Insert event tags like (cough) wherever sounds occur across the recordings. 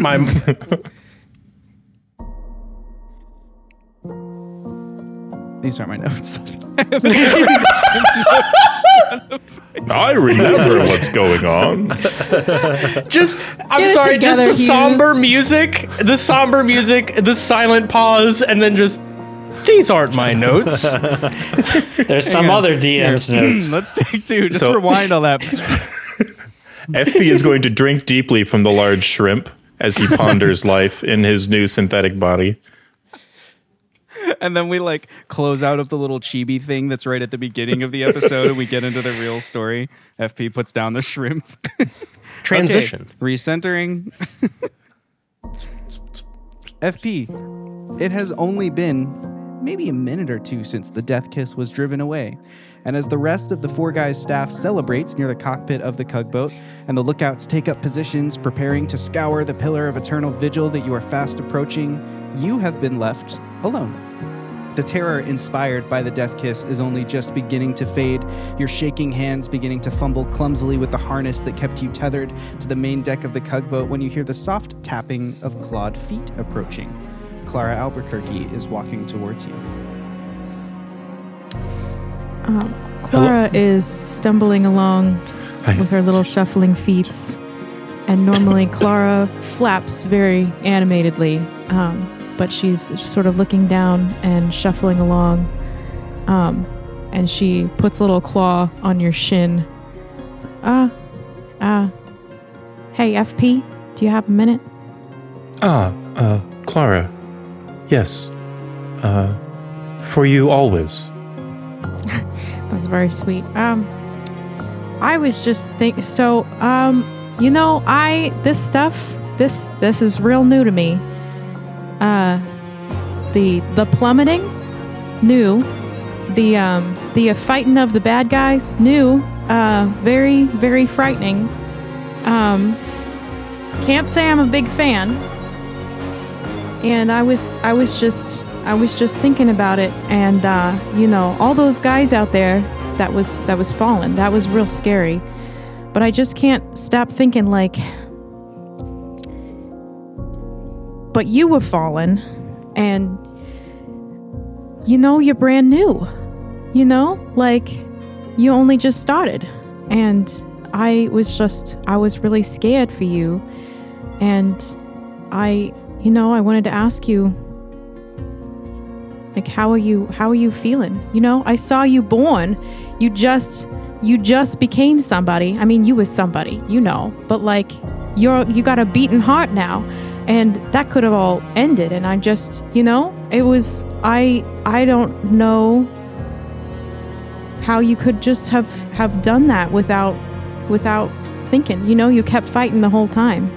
my These aren't my notes. I remember what's going on. just I'm Get it sorry, just together, the somber music, the somber music, the silent pause, and then just these aren't my notes. There's some other DM's notes. Hmm, let's take two. Just So- rewind all that. (laughs) FP is going to drink deeply from the large shrimp as he ponders (laughs) life in his new synthetic body. and then we like close out of the little chibi thing that's right at the beginning of the episode and we get into the real story. FP puts down the shrimp. (laughs) Transition. Okay, recentering. (laughs) FP, it has only been maybe a minute or two since the death kiss was driven away. And as the rest of the Four Guys staff celebrates near the cockpit of the Cugboat, and the lookouts take up positions preparing to scour the pillar of eternal vigil that you are fast approaching, you have been left alone. The terror inspired by the death kiss is only just beginning to fade, your shaking hands beginning to fumble clumsily with the harness that kept you tethered to the main deck of the Cugboat when you hear the soft tapping of clawed feet approaching. Clara Albuquerque is walking towards you. Um, Clara is stumbling along Hi. with her little shuffling feet. And normally Clara flaps very animatedly, um, but she's sort of looking down and shuffling along. Um, and she puts a little claw on your shin. Ah, uh, hey, FP, do you have a minute? Ah, uh, Clara. Yes. Uh, for you always. That's very sweet. Um, I was just think so. Um, you know, I this stuff this this is real new to me. Uh, the the plummeting, new. The um the fighting of the bad guys, new. Uh, very very frightening. Um, can't say I'm a big fan. And I was I was just I was just thinking about it, and uh, you know, all those guys out there that was that was fallen. That was real scary. But I just can't stop thinking like, but you were fallen, and you know you're brand new. You know, like you only just started, and I was just I was really scared for you, and I, you know, I wanted to ask you like how are you how are you feeling? You know i saw you born. You just you just became somebody. I mean you was somebody you know but like you're you got a beating heart now. And that could have all ended. And i just you know it was i i don't know how you could just have have done that without without thinking. You know you kept fighting the whole time.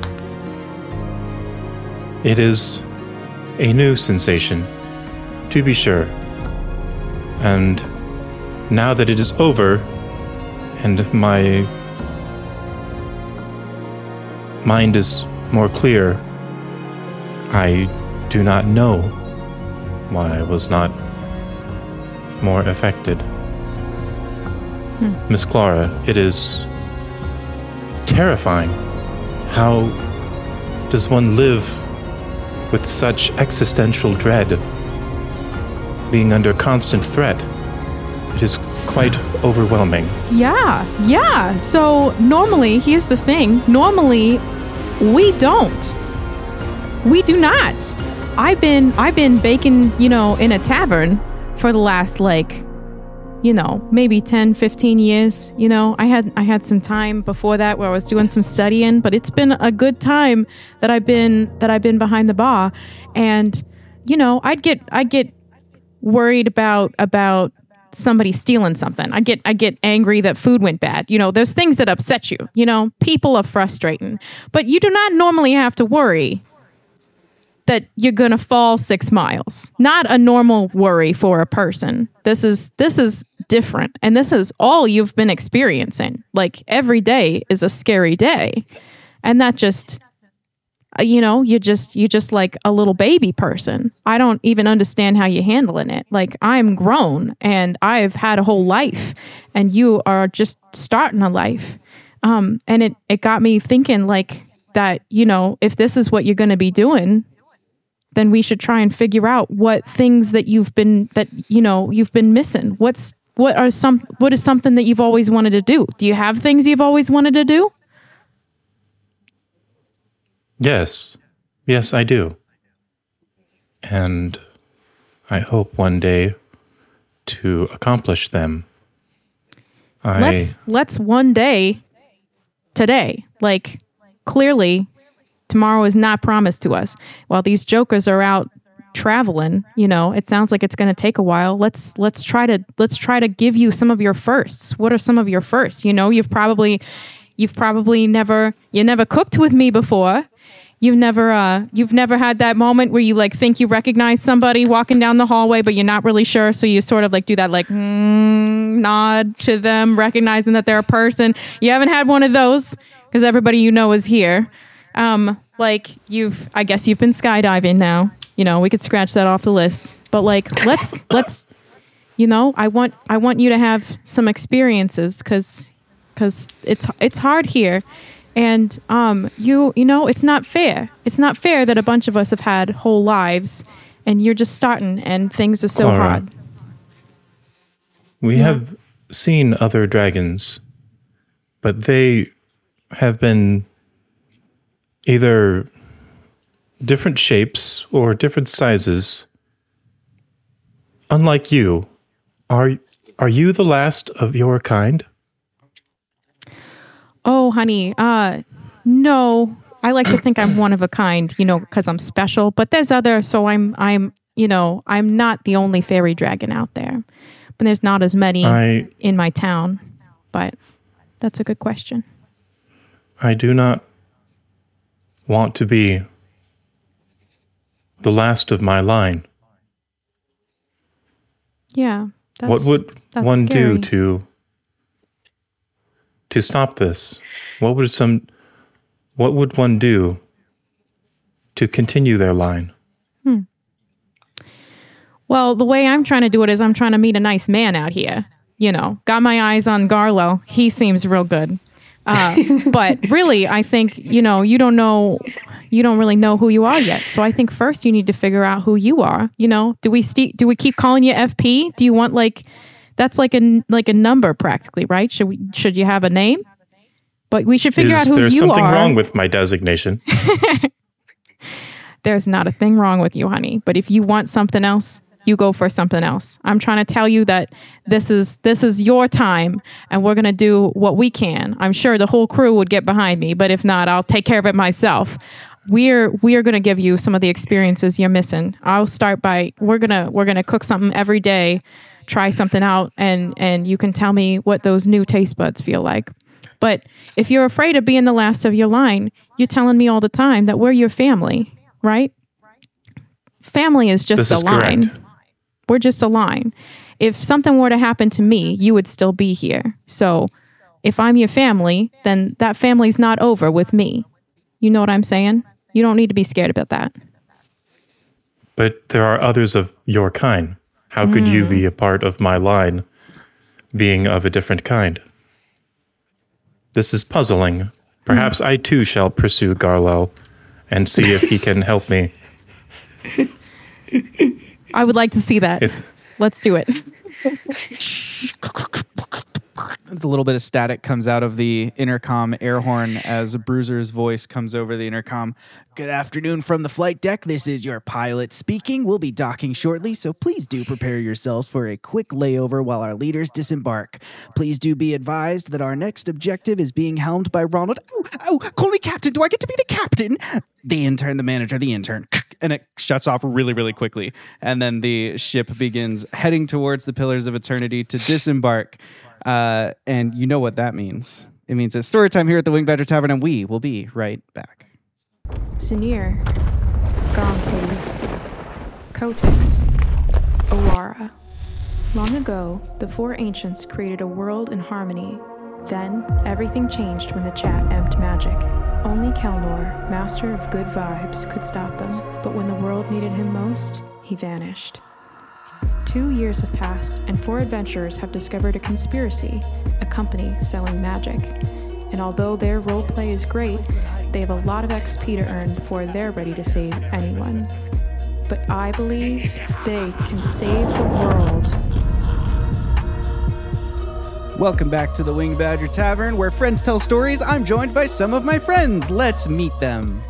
It is a new sensation, to be sure. And now that it is over, and my mind is more clear, I do not know why I was not more affected. Hmm. Miss Clara, it is terrifying. How does one live with such existential dread, being under constant threat? It is quite overwhelming. Yeah, yeah. So normally, here's the thing normally, we don't. We do not. I've been I've been baking, you know, in a tavern for the last like you know, maybe 10, 15 years, you know. I had I had some time before that where I was doing some studying, but it's been a good time that I've been that I've been behind the bar and you know, I'd get I'd get worried about about somebody stealing something. I get I get angry that food went bad. You know, there's things that upset you. You know, people are frustrating. But you do not normally have to worry that you're going to fall 6 miles. Not a normal worry for a person. This is this is different and this is all you've been experiencing. Like every day is a scary day. And that just you know you're just you just like a little baby person i don't even understand how you're handling it like i'm grown and i've had a whole life and you are just starting a life um and it it got me thinking like that, you know, if this is what you're going to be doing, then we should try and figure out what things that you've been that you know you've been missing. What's what are some what is something that you've always wanted to do? Do you have things you've always wanted to do? Yes. Yes, I do. And I hope one day to accomplish them. I let's let's one day today like clearly tomorrow is not promised to us while these jokers are out traveling you know it sounds like it's going to take a while let's let's try to let's try to give you some of your firsts what are some of your firsts you know you've probably you've probably never you never cooked with me before you've never uh you've never had that moment where you like think you recognize somebody walking down the hallway but you're not really sure so you sort of like do that like mm, nod to them recognizing that they're a person. You haven't had one of those because everybody you know is here. Um like you've i guess you've been skydiving now. You know we could scratch that off the list. But like let's let's you know i want i want you to have some experiences because because it's it's hard here and um you you know it's not fair it's not fair that a bunch of us have had whole lives and you're just starting and things are so Clara. hard We have seen other dragons, but they have been either different shapes or different sizes. Unlike you, are are you the last of your kind? Oh honey uh no i like to think i'm (coughs) one of a kind you know because i'm special but there's other so i'm i'm you know i'm not the only fairy dragon out there but there's not as many I in my town but that's a good question I do not want to be the last of my line. yeah that's, what would one scary. do to to stop this? What would some what would one do to continue their line? Well, the way I'm trying to do it is I'm trying to meet a nice man out here. You know, got my eyes on Garlo. He seems real good. Uh, (laughs) but really, I think, you know, you don't know, you don't really know who you are yet. So I think first you need to figure out who you are. You know, do we st- do we keep calling you FP? Do you want like, that's like a like a number practically, right? Should we should you have a name? But we should figure Is out who you there you something wrong with my designation? (laughs) There's not a thing wrong with you, honey. But if you want something else, you go for something else. I'm trying to tell you that this is this is your time and we're going to do what we can. I'm sure the whole crew would get behind me, but if not, I'll take care of it myself. We're we're going to give you some of the experiences you're missing. I'll start by we're going to we're going to cook something every day, try something out and and you can tell me what those new taste buds feel like. But if you're afraid of being the last of your line, you're telling me all the time that we're your family, right? Family is just This a is line. correct. We're just a line. If something were to happen to me, you would still be here. So if I'm your family, then that family's not over with me. You know what I'm saying? You don't need to be scared about that. But there are others of your kind. How could you Hmm. be a part of my line being of a different kind? This is puzzling. Perhaps Hmm. I too shall pursue Garlow and see if he can help me. (laughs) I would like to see that. If Let's do it. (laughs) the little bit of static comes out of the intercom air horn as a Bruiser's voice comes over the intercom. Good afternoon from the flight deck. This is your pilot speaking. We'll be docking shortly, so please do prepare yourselves for a quick layover while our leaders disembark. Please do be advised that our next objective is being helmed by Ronald. Oh, oh, call me captain. Do I get to be the captain? The intern, the manager, the intern. (laughs) And it shuts off really, really quickly. And then the ship begins heading towards the Pillars of Eternity to disembark. Uh, and you know what that means. It means it's story time here at the Wing Badger Tavern, and we will be right back. Sinir, Gaunteus, Kotex, Owara. Long ago, the four ancients created a world in harmony. Then, everything changed when the chat emped magic. Only Kelnor, master of good vibes, could stop them, but when the world needed him most, he vanished. Two years have passed, and four adventurers have discovered a conspiracy, a company selling magic. And although their roleplay is great, They have a lot of XP to earn before they're ready to save anyone. But I believe they can save the world. Welcome back to the Wing Badger Tavern, where friends tell stories. I'm joined by some of my friends. Let's meet them.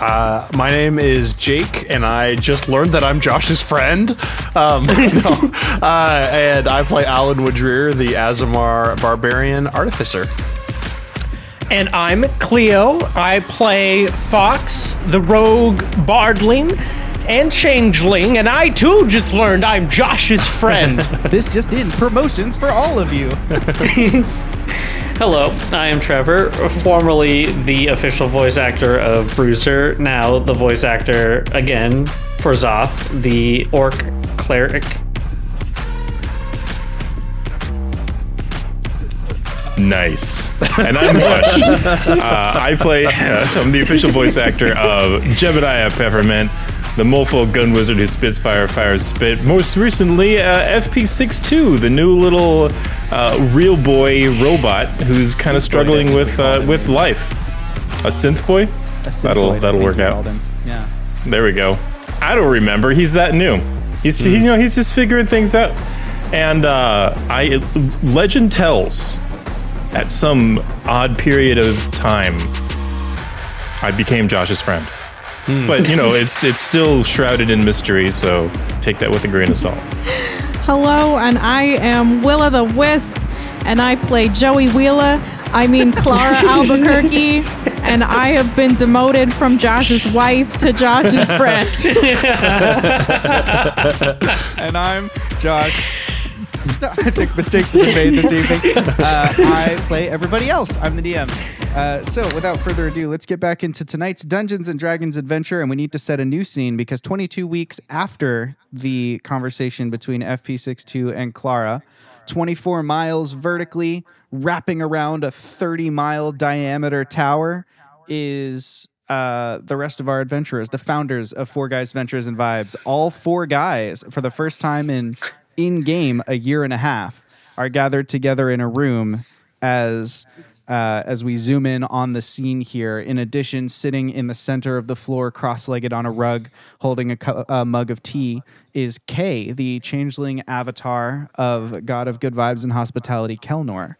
Uh, my name is Jake, and I just learned that I'm Josh's friend. Um, (laughs) no. uh, and I play Alan Woodrear, the Azamar Barbarian Artificer. And I'm Cleo. I play Fox, the rogue bardling, and changeling, and I too just learned I'm Josh's friend. (laughs) This just in promotions for all of you. (laughs) Hello, I am Trevor, formerly the official voice actor of Bruiser, now the voice actor again for Zoth, the orc cleric. Nice. And I'm Bush. (laughs) uh, I play, (laughs) I'm the official voice actor of Jebediah Peppermint, the Mofo gun wizard who spits fire, fires spit. Most recently, uh, FP62, the new little uh, real boy robot who's kind of struggling with uh, with life. A synth boy? A synth That'll- boy, that'll work out. Yeah. There we go. I don't remember. He's that new. He's you know he's just figuring things out. And uh, I legend tells, at some odd period of time, I became Josh's friend. Hmm. But you know (laughs) it's it's still shrouded in mystery, so take that with a grain of salt. Hello, and I am Willa the Wisp, and I play Joey Wheeler. I mean Clara (laughs) Albuquerque, and I have been demoted from Josh's wife to Josh's friend. (laughs) and I'm Josh. (laughs) I think mistakes have been made this evening. Uh, I play everybody else. I'm the DM. Uh, so, without further ado, let's get back into tonight's Dungeons and Dragons adventure, and we need to set a new scene because 22 weeks after the conversation between FP62 and Clara, 24 miles vertically, wrapping around a 30 mile diameter tower, is uh, the rest of our adventurers, the founders of Four Guys Ventures and Vibes. All four guys, for the first time in in game a year and a half, are gathered together in a room as uh, as we zoom in on the scene here. In addition, sitting in the center of the floor, cross-legged on a rug, holding a, cu- a mug of tea, is Kay, the changeling avatar of God of Good Vibes and Hospitality, Kelnor.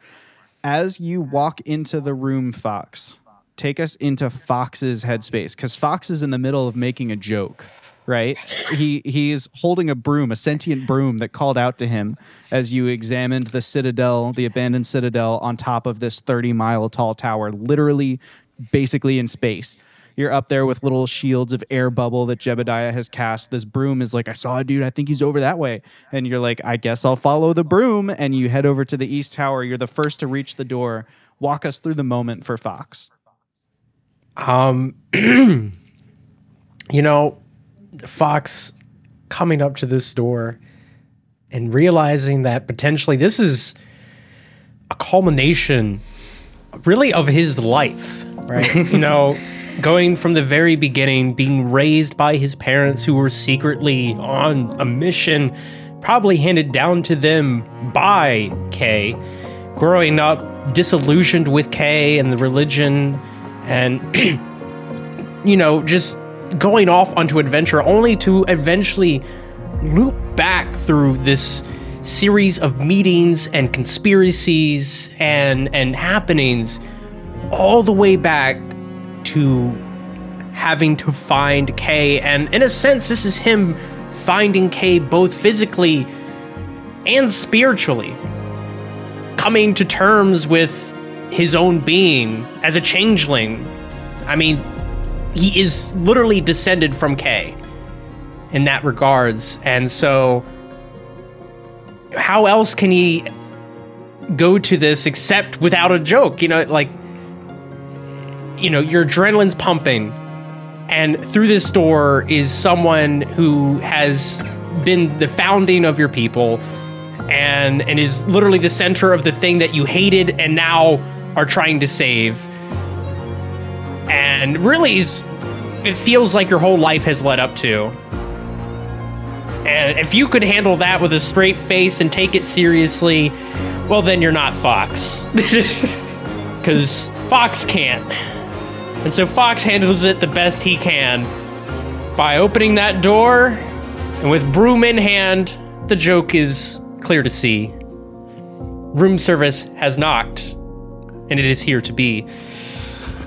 As you walk into the room, Fox, take us into Fox's headspace because Fox is in the middle of making a joke. Right, he he is holding a broom, a sentient broom that called out to him as you examined the citadel, the abandoned citadel on top of this thirty mile tall tower, literally, basically in space. You're up there with little shields of air bubble that Jebediah has cast. This broom is like, I saw a dude. I think he's over that way. And you're like, I guess I'll follow the broom. And you head over to the east tower. You're the first to reach the door. Walk us through the moment for Fox. Um, (clears throat) you know, Fox coming up to this door and realizing that potentially this is a culmination, really, of his life, right? (laughs) you know, going from the very beginning, being raised by his parents who were secretly on a mission, probably handed down to them by Kay, growing up disillusioned with Kay and the religion, and (clears throat) you know, just going off onto adventure only to eventually loop back through this series of meetings and conspiracies and and happenings all the way back to having to find Kay and in a sense this is him finding Kay both physically and spiritually coming to terms with his own being as a changeling. I mean he is literally descended from Kay in that regards. And so how else can he go to this except without a joke? You know, like you know, your adrenaline's pumping and through this door is someone who has been the founding of your people and and is literally the center of the thing that you hated and now are trying to save and really is it feels like your whole life has led up to. And if you could handle that with a straight face and take it seriously, well then you're not Fox. (laughs) Cuz Fox can't. And so Fox handles it the best he can by opening that door, and with broom in hand, the joke is clear to see. Room service has knocked, and it is here to be.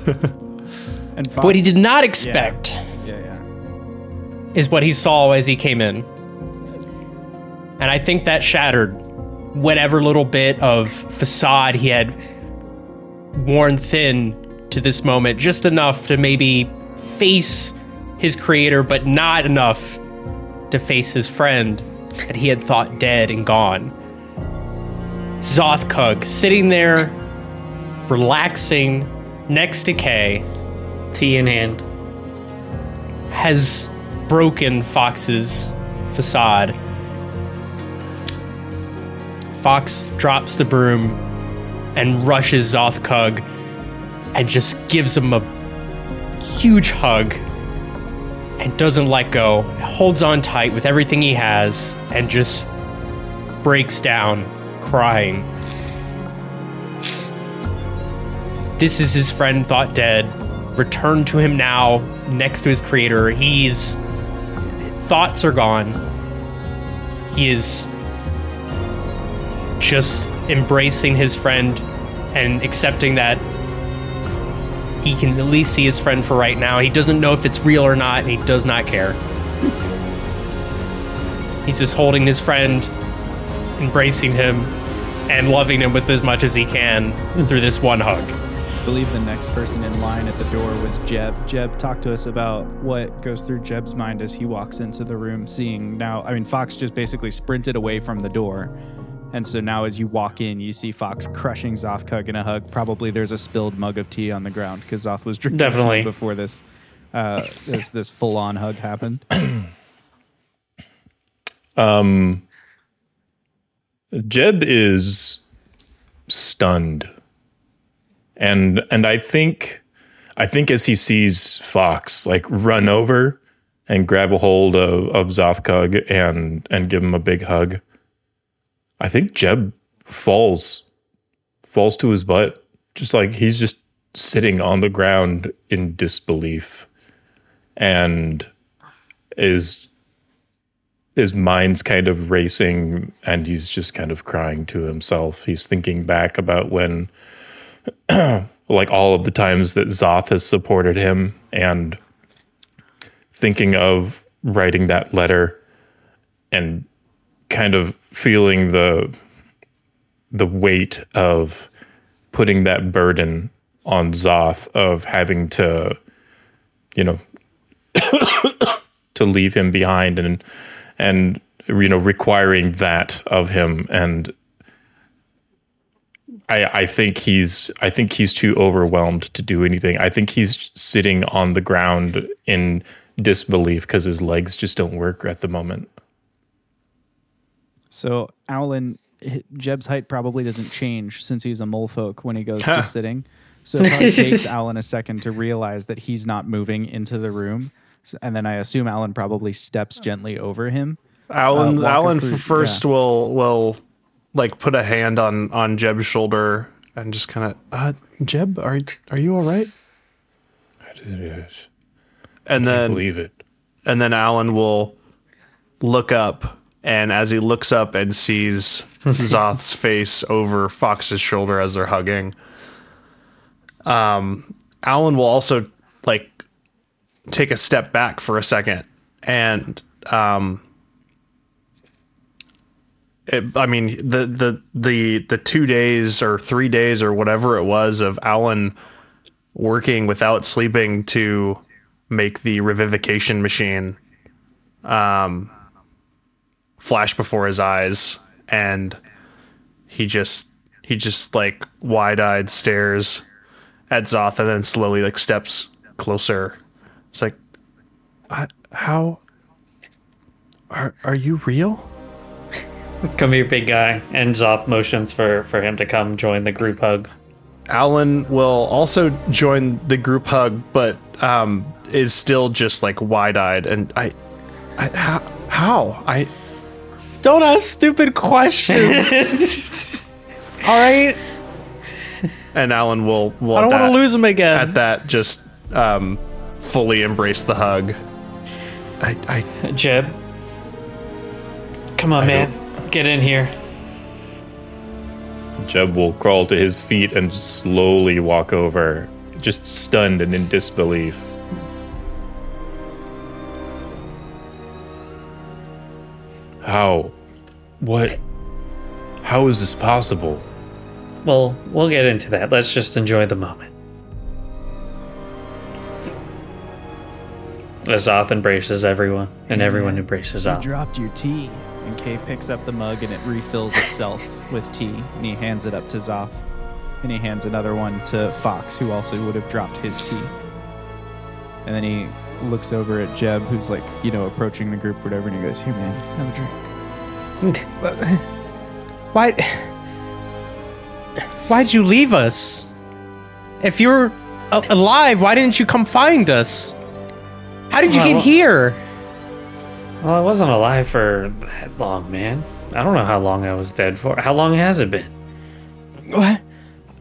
(laughs) And Fox, What he did not expect yeah, yeah. is what he saw as he came in. And I think that shattered whatever little bit of facade he had worn thin to this moment, just enough to maybe face his creator, but not enough to face his friend that he had thought dead and gone. Zothkug sitting there, relaxing next to Kay, Tea in hand. has broken Fox's facade. Fox drops the broom and rushes Zothkug and just gives him a huge hug and doesn't let go. Holds on tight with everything he has and just breaks down crying. This is his friend thought dead. Returned to him now, next to his creator. He's thoughts are gone. He is just embracing his friend and accepting that he can at least see his friend for right now. He doesn't know if it's real or not, and he does not care. (laughs) He's just holding his friend, embracing him, and loving him with as much as he can through this one hug. I believe the next person in line at the door was Jeb. Jeb, talk to us about what goes through Jeb's mind as he walks into the room, seeing now. I mean, Fox just basically sprinted away from the door. And so now, as you walk in, you see Fox crushing Zothkug in a hug. Probably there's a spilled mug of tea on the ground because Zoth was drinking Definitely. tea before this uh, this this full on hug happened. (clears throat) um, Jeb is stunned. And and I think I think as he sees Fox like run over and grab a hold of, of Zothkug and and give him a big hug, I think Jeb falls falls to his butt. Just like he's just sitting on the ground in disbelief and is his mind's kind of racing and he's just kind of crying to himself. He's thinking back about when, (clears throat) like, all of the times that Zoth has supported him and thinking of writing that letter and kind of feeling the the weight of putting that burden on Zoth of having to you know (coughs) to leave him behind and and you know requiring that of him and I, I think he's I think he's too overwhelmed to do anything. I think he's sitting on the ground in disbelief because his legs just don't work at the moment. So Alan, Jeb's height probably doesn't change since he's a mole folk when he goes to sitting. So (laughs) it probably takes Alan a second to realize that he's not moving into the room. And then I assume Alan probably steps gently over him. Alan, Uh, Alan through- first will will like put a hand on on Jeb's shoulder and just kind of, uh, Jeb, are are you all right? It is. And I then believe it. and then Alan will look up, and as he looks up and sees (laughs) Zoth's face over Fox's shoulder as they're hugging, um, Alan will also like take a step back for a second, and um, I mean the the the the two days or three days or whatever it was of Alan working without sleeping to make the revivification machine um, flash before his eyes, and he just he just like wide-eyed stares at Zoth, and then slowly like steps closer. It's like, "I- how are are you real? Come here, big guy. And Zoth motions for, for him to come join the group hug. Alan will also join the group hug, but um, is still just like wide-eyed, and I, I how, how I Don't ask stupid questions. (laughs) All right, and Alan will will I don't want to lose him again. at that just um, fully embrace the hug. I, I Jeb, come on, man, get in here. Jeb will crawl to his feet and slowly walk over, just stunned and in disbelief. How? What? How is this possible? Well, we'll get into that. Let's just enjoy the moment. Azoth embraces everyone, and everyone embraces You Zoth. dropped your tea. And Kay picks up the mug and it refills itself with tea. And he hands it up to Zoth. And he hands another one to Fox, who also would have dropped his tea. And then he looks over at Jeb, who's like, you know, approaching the group, or whatever, and he goes, Here, man, have a drink. (laughs) Why? Why'd you leave us? If you're alive, why didn't you come find us? How did you Well- get here? Well, I wasn't alive for that long, man. I don't know how long I was dead for. How long has it been? What?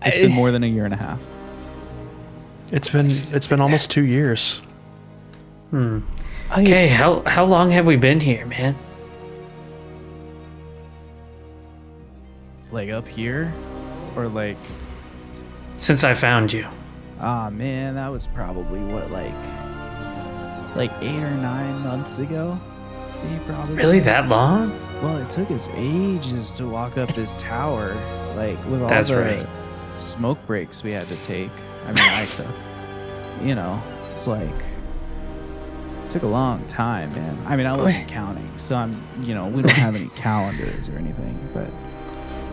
It's been more than a year and a half. it's been it's been almost two years. Hmm. Okay, how how long have we been here, man? Like up here? Or like, Since I found you. ah, man, that was probably what, like, like eight or nine months ago? You probably Really, that long? Well, it took us ages to walk up this tower, like with all That's the right. smoke breaks we had to take. I mean, I (laughs) took. You know, it's like it took a long time, man. I mean, I wasn't counting, so I'm. You know, we don't have any (laughs) calendars or anything, but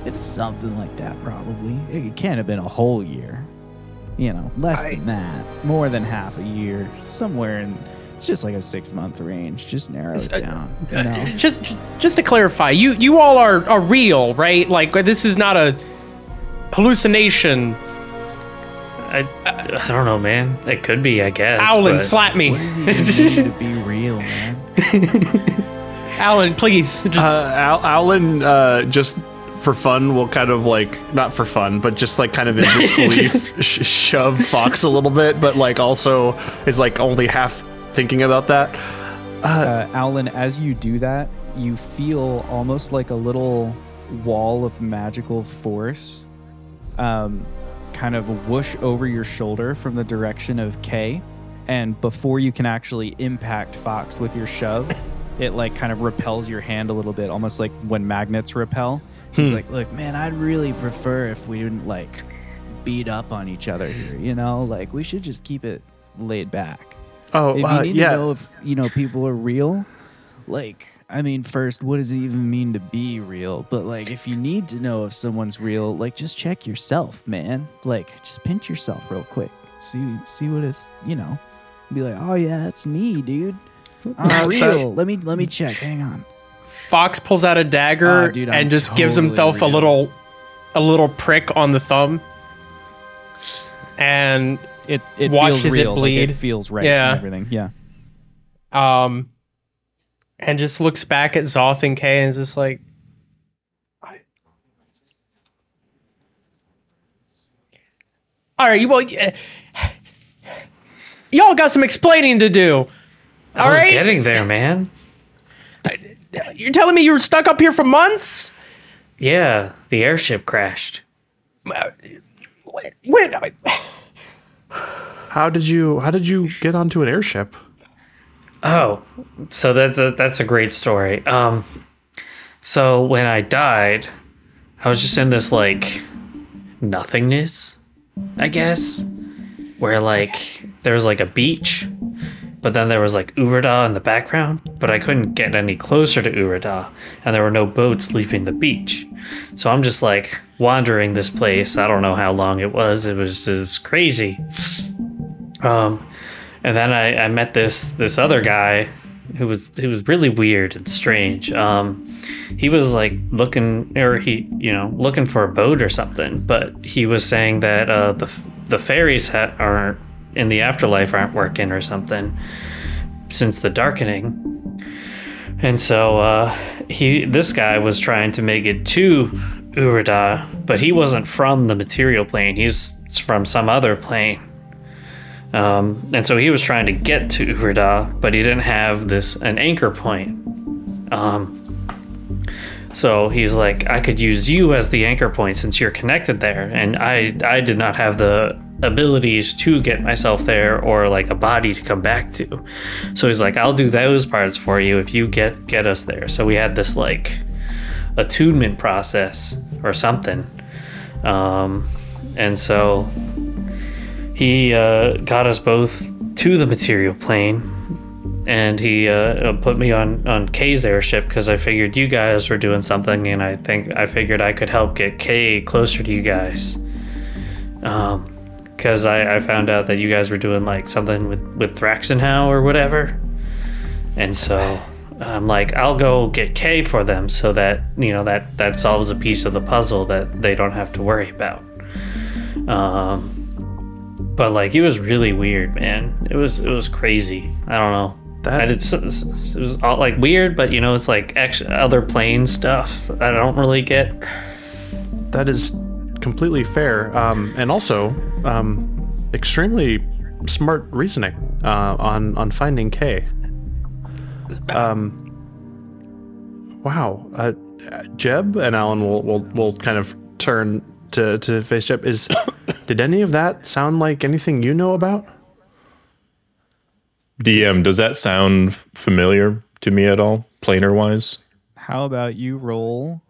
it's something like that probably. It can't have been a whole year. You know, less than that, more than half a year, somewhere in. It's just like a six month range. Just narrow it uh, down. You know? Just, just, just to clarify, you, you all are, are real, right? Like this is not a hallucination. I, I don't know, man. It could be, I guess. Alan, but- slap me. What does it mean to be real, man? (laughs) Alan, please. Just, Uh, Al- Alan, uh, just for fun, will kind of like not for fun, but just like kind of in (laughs) disbelief, sh- shove Fox a little bit, but like also is like only half thinking about that. uh, Alan, as you do that, you feel almost like a little wall of magical force um, kind of whoosh over your shoulder from the direction of Kay. And before you can actually impact Fox with your shove, (laughs) it like kind of repels your hand a little bit, almost like when magnets repel. He's like, look, man, I'd really prefer if we didn't like beat up on each other here, you know? Like, we should just keep it laid back Oh, if you uh, need yeah. to know if you know people are real, like I mean, first, what does it even mean to be real? But like, if you need to know if someone's real, like just check yourself, man. Like, just pinch yourself real quick. See, see what it's you know. Be like, oh yeah, that's me, dude. (laughs) I'm real. Let me let me check. Hang on. Fox pulls out a dagger Oh, dude, and just gives totally himself a little, a little prick on the thumb. And It it Watches feels it real. like, bleed. it feels right. Yeah. And everything. Yeah. um, and just looks back at Zoth and Kay and is just like, I- "All right, you well, y- y'all got some explaining to do. All I was right, getting there, man. you're telling me you were stuck up here for months. Yeah, the airship crashed. Wait, wait, How did you How did you get onto an airship? Oh, so that's a that's a great story. Um, so when I died, I was just in this like nothingness, I guess, where like there was like a beach, but then there was like Urada in the background, but I couldn't get any closer to Urada, and there were no boats leaving the beach. So I'm just like wandering this place. I don't know how long it was. It was just crazy. Um, and then I, I met this this other guy who was who was really weird and strange. Um, he was like looking, or he you know looking for a boat or something, but he was saying that uh, the the ferries ha- aren't in the afterlife aren't working or something since the darkening. And so uh, he this guy was trying to make it to Urada, but he wasn't from the material plane. He's from some other plane. Um, and so he was trying to get to Urda, but he didn't have this an anchor point. Um, so he's like, I could use you as the anchor point since you're connected there, and I I did not have the abilities to get myself there or like a body to come back to. So he's like, I'll do those parts for you if you get get us there. So we had this like attunement process or something, um, and so he uh, got us both to the material plane and he uh, put me on on Kay's airship because I figured you guys were doing something, and I think I figured I could help get Kay closer to you guys. Um, because I, I found out that you guys were doing like something with with Thraxenhow or whatever, and so I'm like, I'll go get Kay for them so that you know that that solves a piece of the puzzle that they don't have to worry about. Um. But like it was really weird, man. It was it was crazy. I don't know. That- I did, it was all like weird, but you know, it's like actually other plane stuff. I don't really get. That is completely fair, um, and also um, extremely smart reasoning uh, on on finding Kay. Um, wow, uh, Jeb and Alan will will will kind of turn to to face Jeb. Is (coughs) did any of that sound like anything you know about? DM, does that sound familiar to me at all, planar wise? How about you roll?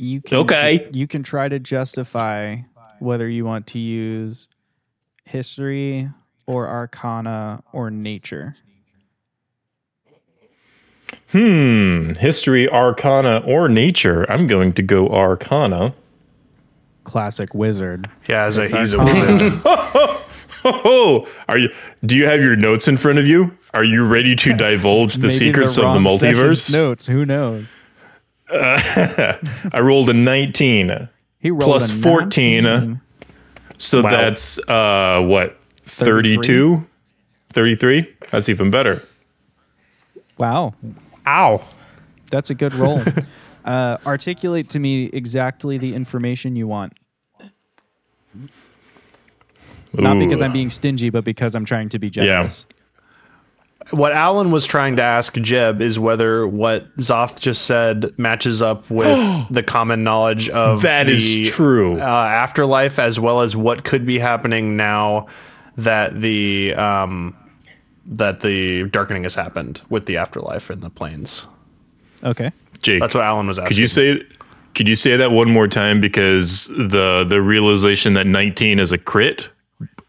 You can Okay. You can try to justify whether you want to use history or arcana or nature. Hmm. History, Arcana, or Nature. I'm going to go Arcana. Classic wizard. Yeah, as a, he's a wizard. (laughs) Oh, are you? Do you have your notes in front of you? Are you ready to divulge the Maybe secrets of the wrong session's multiverse? Notes. Who knows? (laughs) I rolled a 19 He rolled plus a 14. 19. So Wow. that's uh what? 32? 33? That's even better. Wow, Ow. that's a good roll. (laughs) uh, articulate to me exactly the information you want. Not because I'm being stingy, but because I'm trying to be generous. What Alan was trying to ask Jeb is whether what Zoth just said matches up with (gasps) the common knowledge of That is the, true. uh, afterlife, as well as what could be happening now that the um, that the darkening has happened with the afterlife in the planes. Okay. Jake, That's what Alan was asking. could you say could you say that one more time because the the realization that 19 is a crit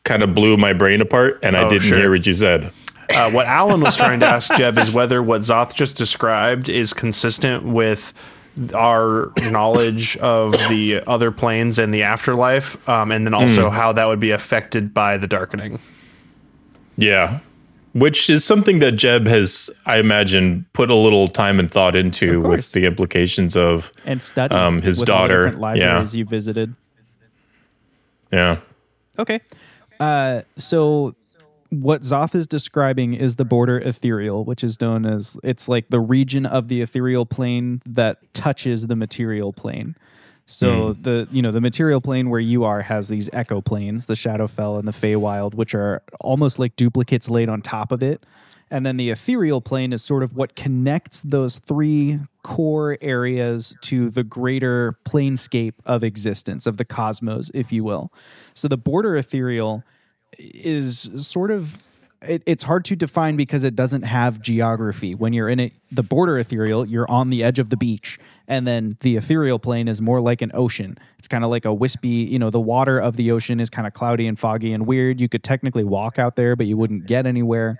kind of blew my brain apart and I Oh, didn't sure. hear what you said. Uh, what Alan was trying to ask Jeb is whether what Zoth just described is consistent with our knowledge of the other planes and the afterlife, um, and then also Hmm. how that would be affected by the darkening. Yeah. Which is something that Jeb has, I imagine, put a little time and thought into with the implications of And study Um, his with all the daughter, different libraries you visited. yeah. Okay. Uh, so what Zoth is describing is the border ethereal, which is known as it's like the region of the ethereal plane that touches the material plane. So hmm. the you know the material plane where you are has these echo planes, the Shadowfell and the Feywild, which are almost like duplicates laid on top of it. And then the ethereal plane is sort of what connects those three core areas to the greater planescape of existence, of the cosmos, if you will. So the border ethereal is sort of it, it's hard to define because it doesn't have geography. When you're in it, the border ethereal, you're on the edge of the beach, and then the ethereal plane is more like an ocean. It's kind of like a wispy, you know, the water of the ocean is kind of cloudy and foggy and weird. You could technically walk out there, but you wouldn't get anywhere.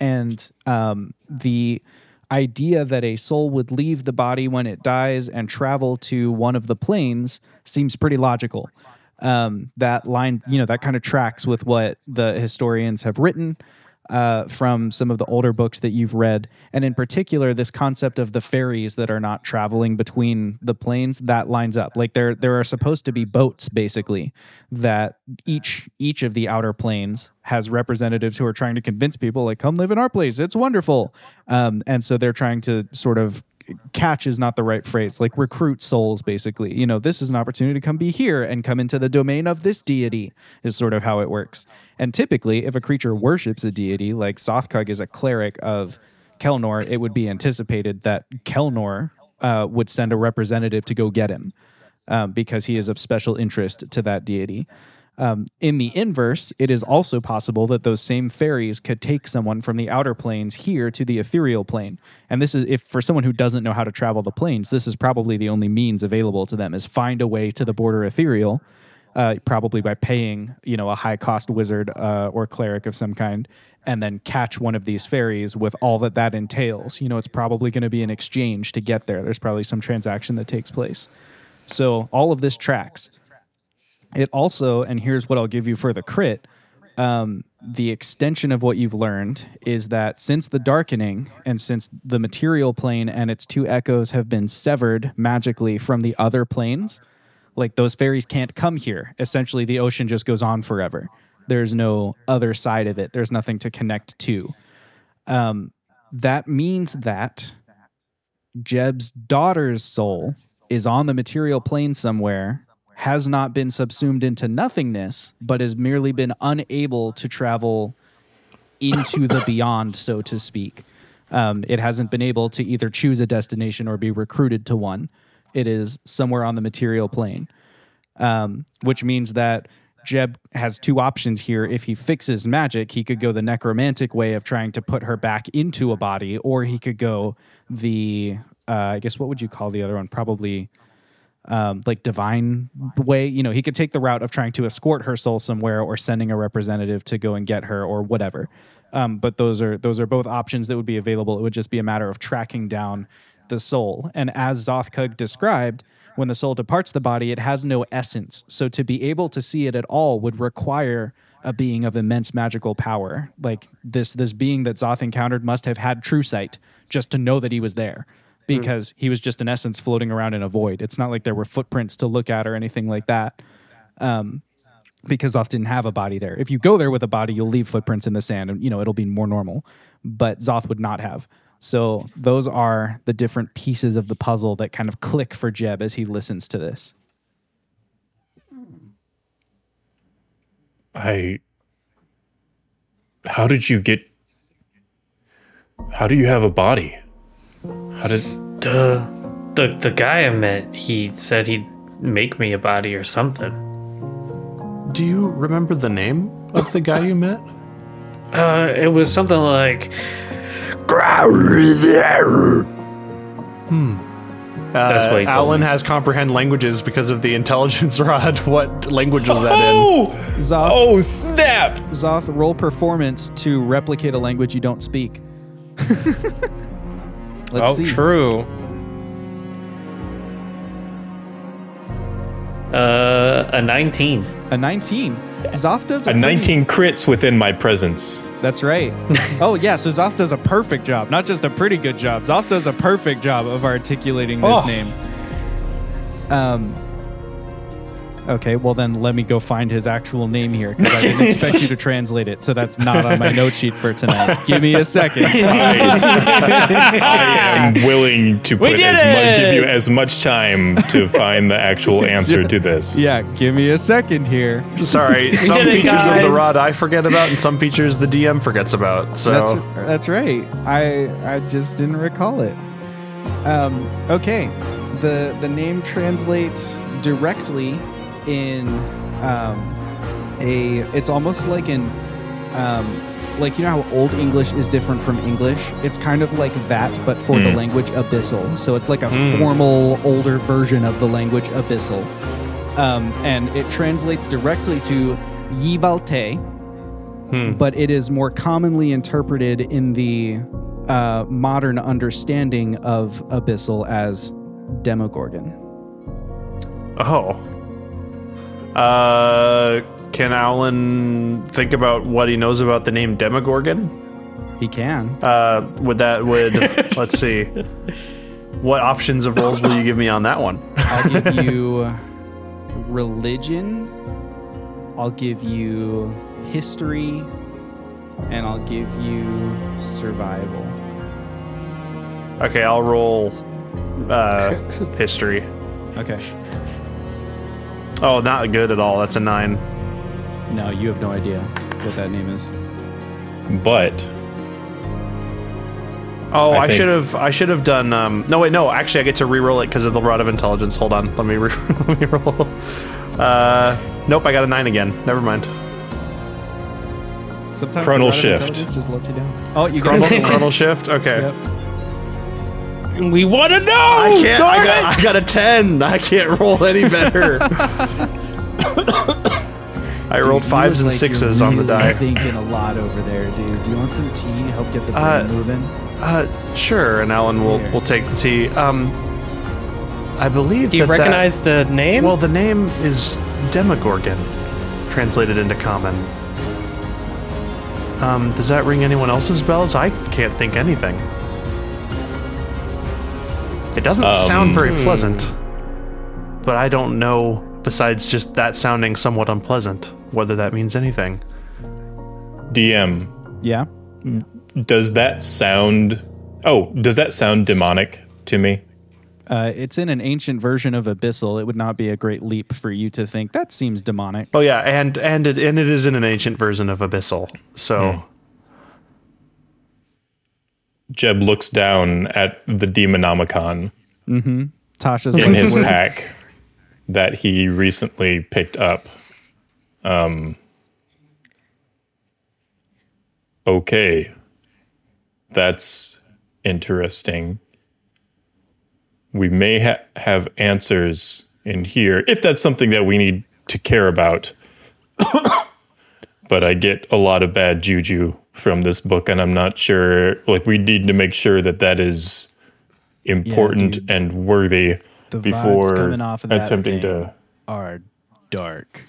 And um, the idea that a soul would leave the body when it dies and travel to one of the planes seems pretty logical um, that line, you know, that kind of tracks with what the historians have written uh, from some of the older books that you've read, and in particular, this concept of the ferries that are not traveling between the planes that lines up. Like there, there are supposed to be boats, basically, that each each of the outer planes has representatives who are trying to convince people, like, come live in our place, it's wonderful. Um, and so they're trying to sort of catch is not the right phrase. Like recruit souls, basically. You know, this is an opportunity to come be here and come into the domain of this deity. Is sort of how it works. And typically, if a creature worships a deity, like Zothkug is a cleric of Kelnor, it would be anticipated that Kelnor uh, would send a representative to go get him um, because he is of special interest to that deity. Um, in the inverse, it is also possible that those same fairies could take someone from the outer planes here to the ethereal plane. And this is, if for someone who doesn't know how to travel the planes, this is probably the only means available to them is find a way to the border ethereal, uh, probably by paying, you know, a high cost wizard uh, or cleric of some kind, and then catch one of these fairies with all that that entails. You know, it's probably going to be an exchange to get there. There's probably some transaction that takes place. So all of this tracks. It also, and here's what I'll give you for the crit. Um, the extension of what you've learned is that since the darkening and since the material plane and its two echoes have been severed magically from the other planes, like those fairies can't come here. Essentially, the ocean just goes on forever. There's no other side of it. There's nothing to connect to. Um, that means that Jeb's daughter's soul is on the material plane somewhere, has not been subsumed into nothingness, but has merely been unable to travel into the (coughs) beyond, so to speak. Um, it hasn't been able to either choose a destination or be recruited to one. It is somewhere on the material plane, um, which means that Jeb has two options here. If he fixes magic, he could go the necromantic way of trying to put her back into a body, or he could go the, uh, I guess, what would you call the other one? Probably um, like divine way. You know, he could take the route of trying to escort her soul somewhere or sending a representative to go and get her or whatever. Um, but those are those are both options that would be available. It would just be a matter of tracking down the soul. And as Zothkug described, when the soul departs the body, it has no essence. So to be able to see it at all would require a being of immense magical power. Like this this being that Zoth encountered must have had true sight just to know that he was there. Because he was just in essence floating around in a void. It's not like there were footprints to look at or anything like that. Um, because Zoth didn't have a body there. If you go there with a body, you'll leave footprints in the sand and you know it'll be more normal. But Zoth would not have. So those are the different pieces of the puzzle that kind of click for Jeb as he listens to this. I. How did you get? How do you have a body? How did? The the the guy I met, he said he'd make me a body or something. Do you remember the name of the guy you met? Uh, it was something like. That's what Alan me. Uh, has comprehend languages because of the intelligence (laughs) rod. What language was that in? Oh! Zoth, Oh snap! Zoth, roll performance to replicate a language you don't speak. (laughs) Let's oh, see. true. Uh, a 19. A 19. Zoth does a, A pretty- 19 crits within my presence. That's right. (laughs) oh yeah, so Zoth does a perfect job, not just a pretty good job. Zoth does a perfect job of articulating this Oh. name. Um. Okay, well then let me go find his actual name here because I didn't (laughs) expect you to translate it, so that's not on my (laughs) note sheet for tonight. Give me a second. I, (laughs) I am willing to put did as much, give you as much time to find the actual answer to this. Yeah, give me a second here. Sorry, some did it, features of the rod I forget about, and some features the DM forgets about. So That's that's right. I I just didn't recall it. Um, okay, the the name translates directly in um, a. It's almost like in um, like you know how Old English is different from English. It's kind of like that, but for the language Abyssal. So it's like a formal older version of the language Abyssal, um, and it translates directly to Yivalte but it is more commonly interpreted in the uh, modern understanding of abyssal as demogorgon. oh, uh, can Alan think about what he knows about the name Demogorgon? He can. Uh, would that would (laughs) let's see. What options of roles will you give me on that one? I'll give (laughs) you religion. I'll give you history, and I'll give you survival. Okay, I'll roll uh, (laughs) history. Okay. Oh, not good at all. That's a nine. No, you have no idea what that name is. But Oh, I I, should have. I should have done. Um, no, wait, no. Actually, I get to re-roll it because of the rod of intelligence. Hold on. Let me re- (laughs) let me roll. Uh, nope. I got a nine again. Never mind. Sometimes Frontal the rod of shift. intelligence just lets you down. Oh, you got Frontal, it. frontal shift. (laughs) Okay. Yep. We want to know. I can't. I got! I got a ten. I can't roll any (laughs) better. I rolled fives and like sixes you're on the really die. Thinking a lot over there, dude. Do you want some tea? to Help get the brain Uh, moving. Uh, sure. And Alan will Here. will take the tea. Um, I believe. Do you that that- recognize the name? Well, the name is Demogorgon, translated into common. Um, does that ring anyone else's bells? I can't think anything. It doesn't Um, sound very pleasant, but I don't know, besides just that sounding somewhat unpleasant, whether that means anything. DM, Yeah. does that sound? Oh, does that sound demonic to me? Uh, it's in an ancient version of Abyssal. It would not be a great leap for you to think that seems demonic. Oh yeah, and and it and it is in an ancient version of Abyssal. So Jeb looks down at the Demonomicon Tasha's in his "What- pack that he recently picked up. Um, okay, that's interesting. We may ha- have answers in here if that's something that we need to care about. (coughs) but I get a lot of bad juju from this book, and I'm not sure. Like, we need to make sure that that is important dude. and worthy The before coming off of that attempting to. are dark.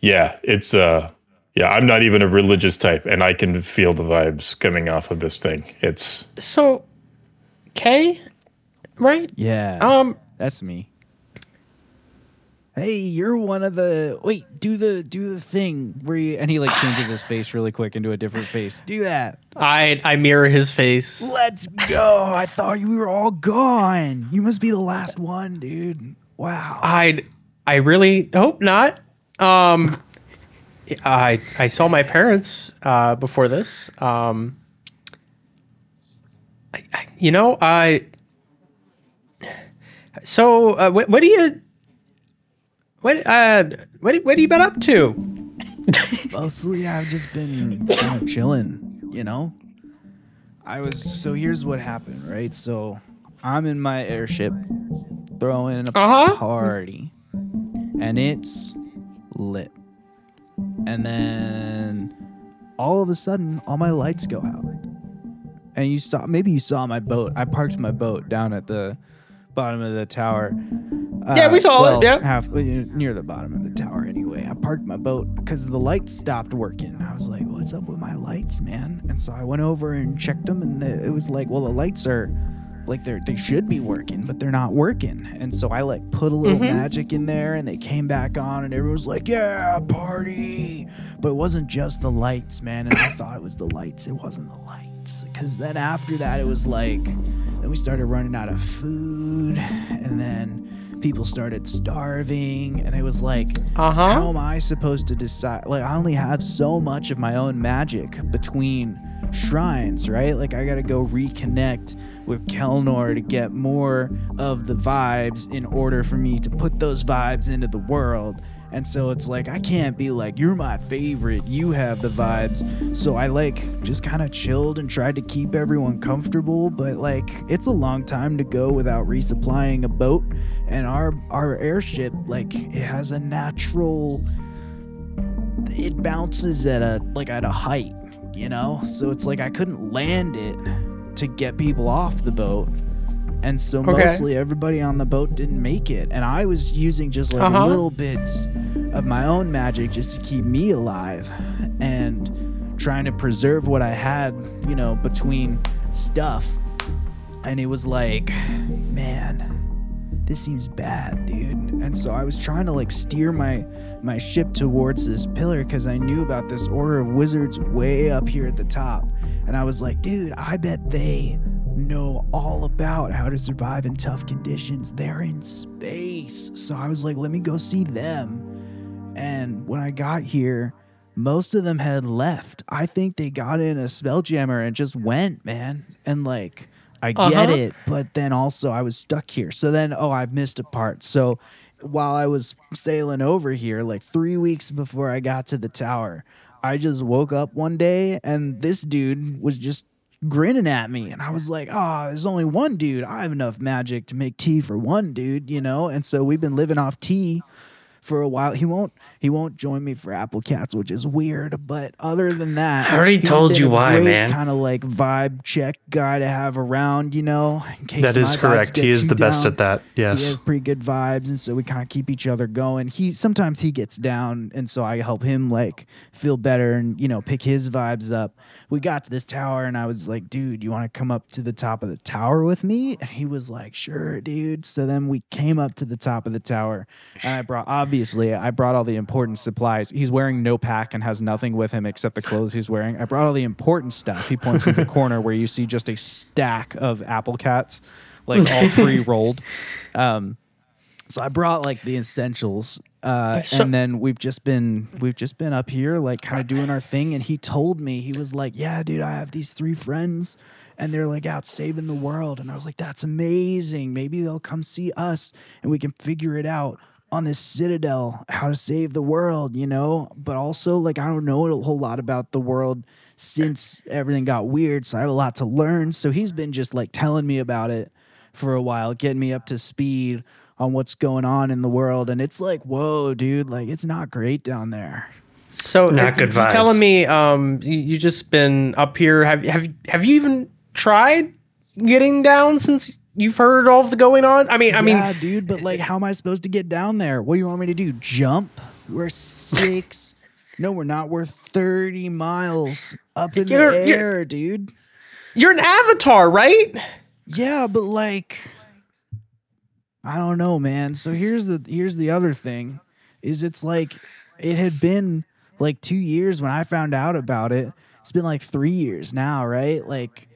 Yeah, it's uh, yeah. I'm not even a religious type, and I can feel the vibes coming off of this thing. It's so, K, right? Yeah. Um, That's me. Hey, you're one of the wait, do the do the thing where you and he like changes his face really quick into a different face. Do that. I I mirror his face. Let's go. I thought you were all gone. You must be the last one, dude. Wow. I I really hope not. Um, I I saw my parents uh, before this. Um, I, I, you know, I. So, uh, what, what do you? What uh, what what have you been up to? Mostly I've just been kind of chilling, you know? I was so here's what happened, right? So I'm in my airship throwing a Uh-huh. party. And it's lit. And then all of a sudden all my lights go out. And you saw maybe you saw my boat. I parked my boat down at the bottom of the tower. Yeah, we saw it, yeah. half uh, near the bottom of the tower anyway. I parked my boat because the lights stopped working. I was like, "What's up with my lights, man?" And so I went over and checked them, and the, it was like, "Well, the lights are like they're they should be working, but they're not working." And so I like put a little magic in there, and they came back on, and everyone was like, "Yeah, party!" But it wasn't just the lights, man. And I thought it was the lights. It wasn't the lights, because then after that, it was like, then we started running out of food, and then people started starving and it was like Uh huh. how am i supposed to decide like i only have so much of my own magic between shrines right like i gotta go reconnect with kelnor to get more of the vibes in order for me to put those vibes into the world and so it's like i can't be like you're my favorite. You have the vibes. So i like just kind of chilled and tried to keep everyone comfortable but like it's a long time to go without resupplying a boat. And our our airship like it has a natural it bounces at a like at a height you know? So it's like i couldn't land it to get people off the boat and so Okay. mostly everybody on the boat didn't make it and i was using just like Uh-huh. little bits of my own magic just to keep me alive and trying to preserve what i had you know between stuff and it was like man this seems bad, dude. And so I was trying to like steer my my ship towards this pillar because I knew about this order of wizards way up here at the top. And I was like, dude, I bet they know all about how to survive in tough conditions. They're in space. So I was like, let me go see them. And when I got here, most of them had left. I think they got in a spelljammer and just went, man. And like, I get Uh-huh. it, but then also I was stuck here. So then, oh, I've missed a part. So while I was sailing over here, like three weeks before I got to the tower, I just woke up one day and this dude was just grinning at me. And I was like, oh, there's only one dude. I have enough magic to make tea for one dude, you know? And so we've been living off tea for a while. He won't he won't join me for Apple Cats, which is weird. But other than that, I already told you a why, great man. Kind of like vibe check guy to have around, you know. In case That is correct. He is the best down. at that. Yes, he has pretty good vibes, and so we kind of keep each other going. He sometimes he gets down, and so I help him like feel better and you know pick his vibes up. We got to this tower, and I was like, "Dude, you want to come up to the top of the tower with me?" And he was like, "Sure, dude." So then we came up to the top of the tower, and I brought obviously I brought all the important supplies. He's wearing no pack and has nothing with him except the clothes he's wearing. I brought all the important stuff. He points to the corner where you see just a stack of apple cats, like all (laughs) pre rolled. Um, so I brought like the essentials, uh, So- and then we've just been we've just been up here like kind of doing our thing. And he told me he was like, "Yeah, dude, I have these three friends, and they're like out saving the world." And I was like, "That's amazing. Maybe they'll come see us, and we can figure it out." On this citadel, how to save the world, you know? But also, like, I don't know a whole lot about the world since everything got weird. So I have a lot to learn. So he's been just like telling me about it for a while, getting me up to speed on what's going on in the world. And it's like, whoa, dude, like it's not great down there. So Not good you telling me um you, you just been up here have have have you even tried getting down since you've heard all of the going on? I mean I mean yeah, dude, but like, how am I supposed to get down there? What do you want me to do? Jump? We're six. (laughs) no, we're not. We're 30 miles up in You're- the you're- air, dude. you're an avatar, right? Yeah, but like I don't know, man. So here's the here's the other thing is it's like it had been like 2 years when I found out about it. It's been like 3 years now, right? Like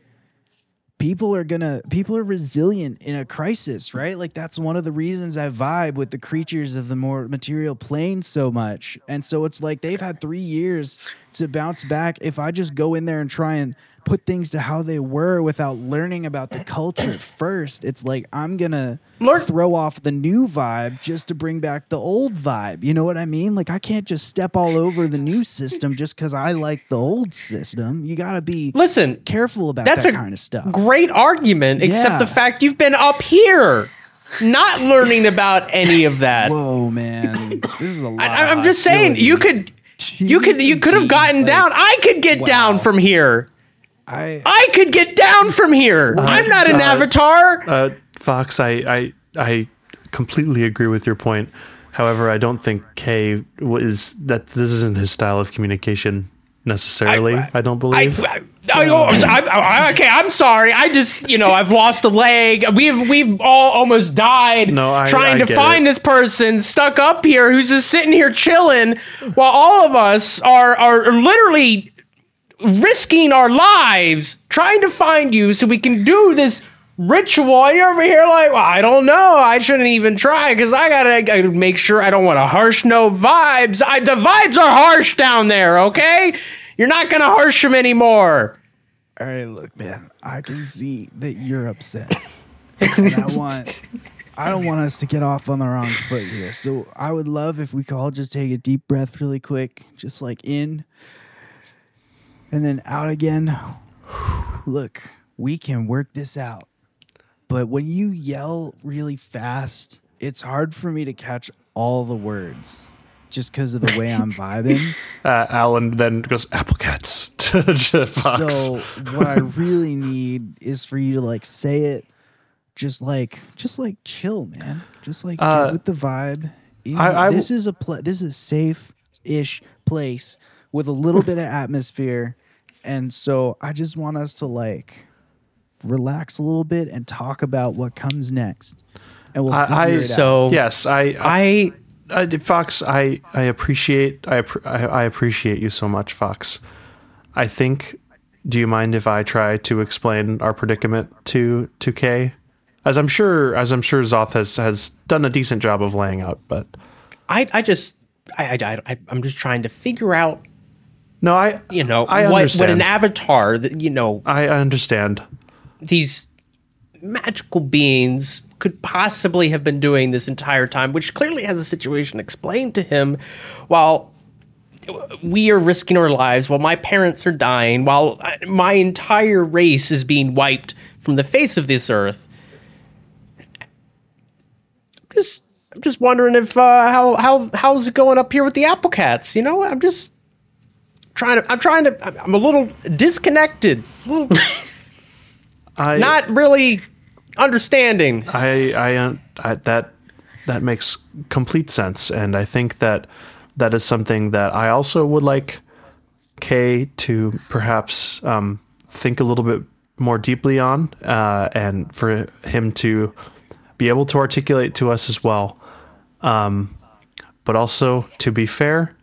people are to people are resilient in a crisis, right? Like that's one of the reasons I vibe with the creatures of the more material plane so much. And so it's like they've had 3 years to bounce back. If I just go in there and try and put things to how they were without learning about the culture (clears throat) first, it's like I'm gonna throw off the new vibe just to bring back the old vibe. You know what I mean? Like I can't just step all over the new system just because I like the old system. You gotta be Listen, careful about that's that a kind of stuff. great argument, except Yeah. the fact you've been up here, not learning about any of that. Whoa, man, this is a lot. I, I'm just saying, you could, you could, you could have gotten like, down. I could get down from here. I I could get down from here. I'm not an avatar. Uh, Fox, I, I I completely agree with your point. However, I don't think Kay was that this isn't his style of communication necessarily. I, don't believe. I, I, I, I- okay, I'm sorry. I just, you know, I've lost a leg. We've we've all almost died No, I- trying I to find it. this person stuck up here who's just sitting here chilling, while all of us are are literally risking our lives trying to find you so we can do this ritual. You're over here like, well, I don't know. I shouldn't even try because I gotta, make sure I don't want to harsh no vibes. I, the vibes are harsh down there. Okay, you're not gonna harsh them anymore. All right, look, man. I can see that you're upset, and I want. I don't want us to get off on the wrong foot here. So I would love if we could all just take a deep breath really quick, just like in and then out again. Look, we can work this out. But when you yell really fast, it's hard for me to catch all the words just because of the way I'm vibing. (laughs) Uh, Alan then goes apple cats (laughs) to Fox. So what I really need is for you to like say it, just like just like chill, man. Just like Uh, with the vibe. You know, I this is a pla this is a safe ish place with a little bit of atmosphere, and so I just want us to like relax a little bit and talk about what comes next, and we'll I- figure I- it out. So yes, I, I, I I Fox, I, I appreciate, I, I, I appreciate you so much, Fox. I think do you mind if I try to explain our predicament to to Kay? As I'm sure, as I'm sure Zoth has has done a decent job of laying out, but I, I just, I, I, I, I'm just trying to figure out, no, I you know, I what, what an avatar, that, you know, I understand. these magical beings could possibly have been doing this entire time, which clearly has a situation explained to him while we are risking our lives, while my parents are dying, while uh, my entire race is being wiped from the face of this earth. Just, I'm just wondering if uh, how how how's it going up here with the apple cats? You know, I'm just trying to. I'm trying to. I'm- a little disconnected. A little (laughs) I not really understanding. I, I, uh, I that that makes complete sense, and I think that that is something that I also would like Kay to perhaps um, think a little bit more deeply on, uh, and for him to be able to articulate to us as well. Um, but also, to be fair,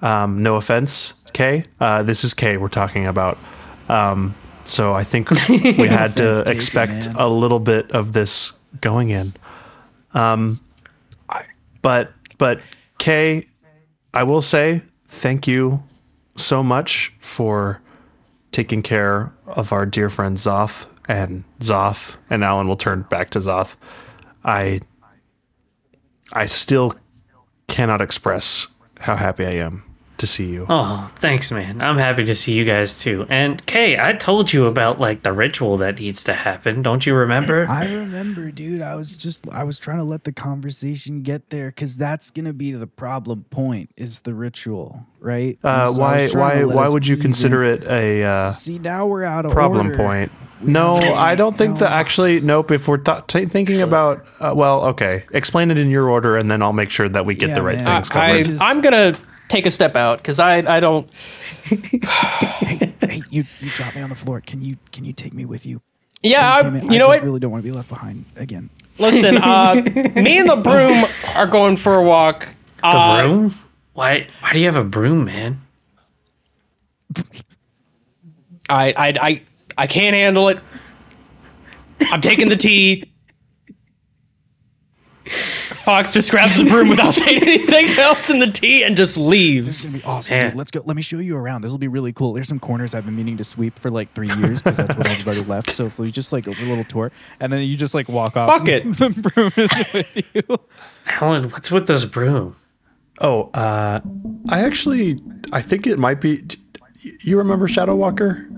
um, no offense, Kay. Uh, this is Kay we're talking about. Um, so I think (laughs) we had to taken, expect man. a little bit of this going in. Um, but but Kay, I will say thank you so much for taking care of our dear friend Zoth and Zoth and Alan will turn back to Zoth. I I still cannot express how happy I am to see you. Oh, thanks, man. I'm happy to see you guys too. And Kay, I told you about like the ritual that needs to happen. Don't you remember? (clears throat) I remember, dude. I was just I was trying to let the conversation get there because that's gonna be the problem point is the ritual, right? Uh, so why why why would you consider in. it a uh, See, now we're out of problem order. point? We No, I don't think that actually. Nope. If we're th- t- thinking about, uh, well, okay, explain it in your order, and then I'll make sure that we get Yeah, the right man. things I, covered. I'm gonna take a step out because I I don't. (laughs) hey, hey, you you dropped me on the floor. Can you can you take me with you? Yeah, I, you I know just what? really don't want to be left behind again. Listen, uh, (laughs) me and the broom are going for a walk. the Uh, broom? Why? Why do you have a broom, man? I, I I I can't handle it. I'm taking the tea. Fox just grabs the broom without (laughs) saying anything else in the tea and just leaves. This is gonna be awesome. Yeah. Dude. Let's go. Let me show you around. This will be really cool. There's some corners I've been meaning to sweep for like three years because that's what everybody left. So if we just like go for a little tour and then you just like walk off. Fuck it. (laughs) the broom is with you. Alan, what's with this broom? oh, uh, I actually, I think it might be. You remember Shadow Walker?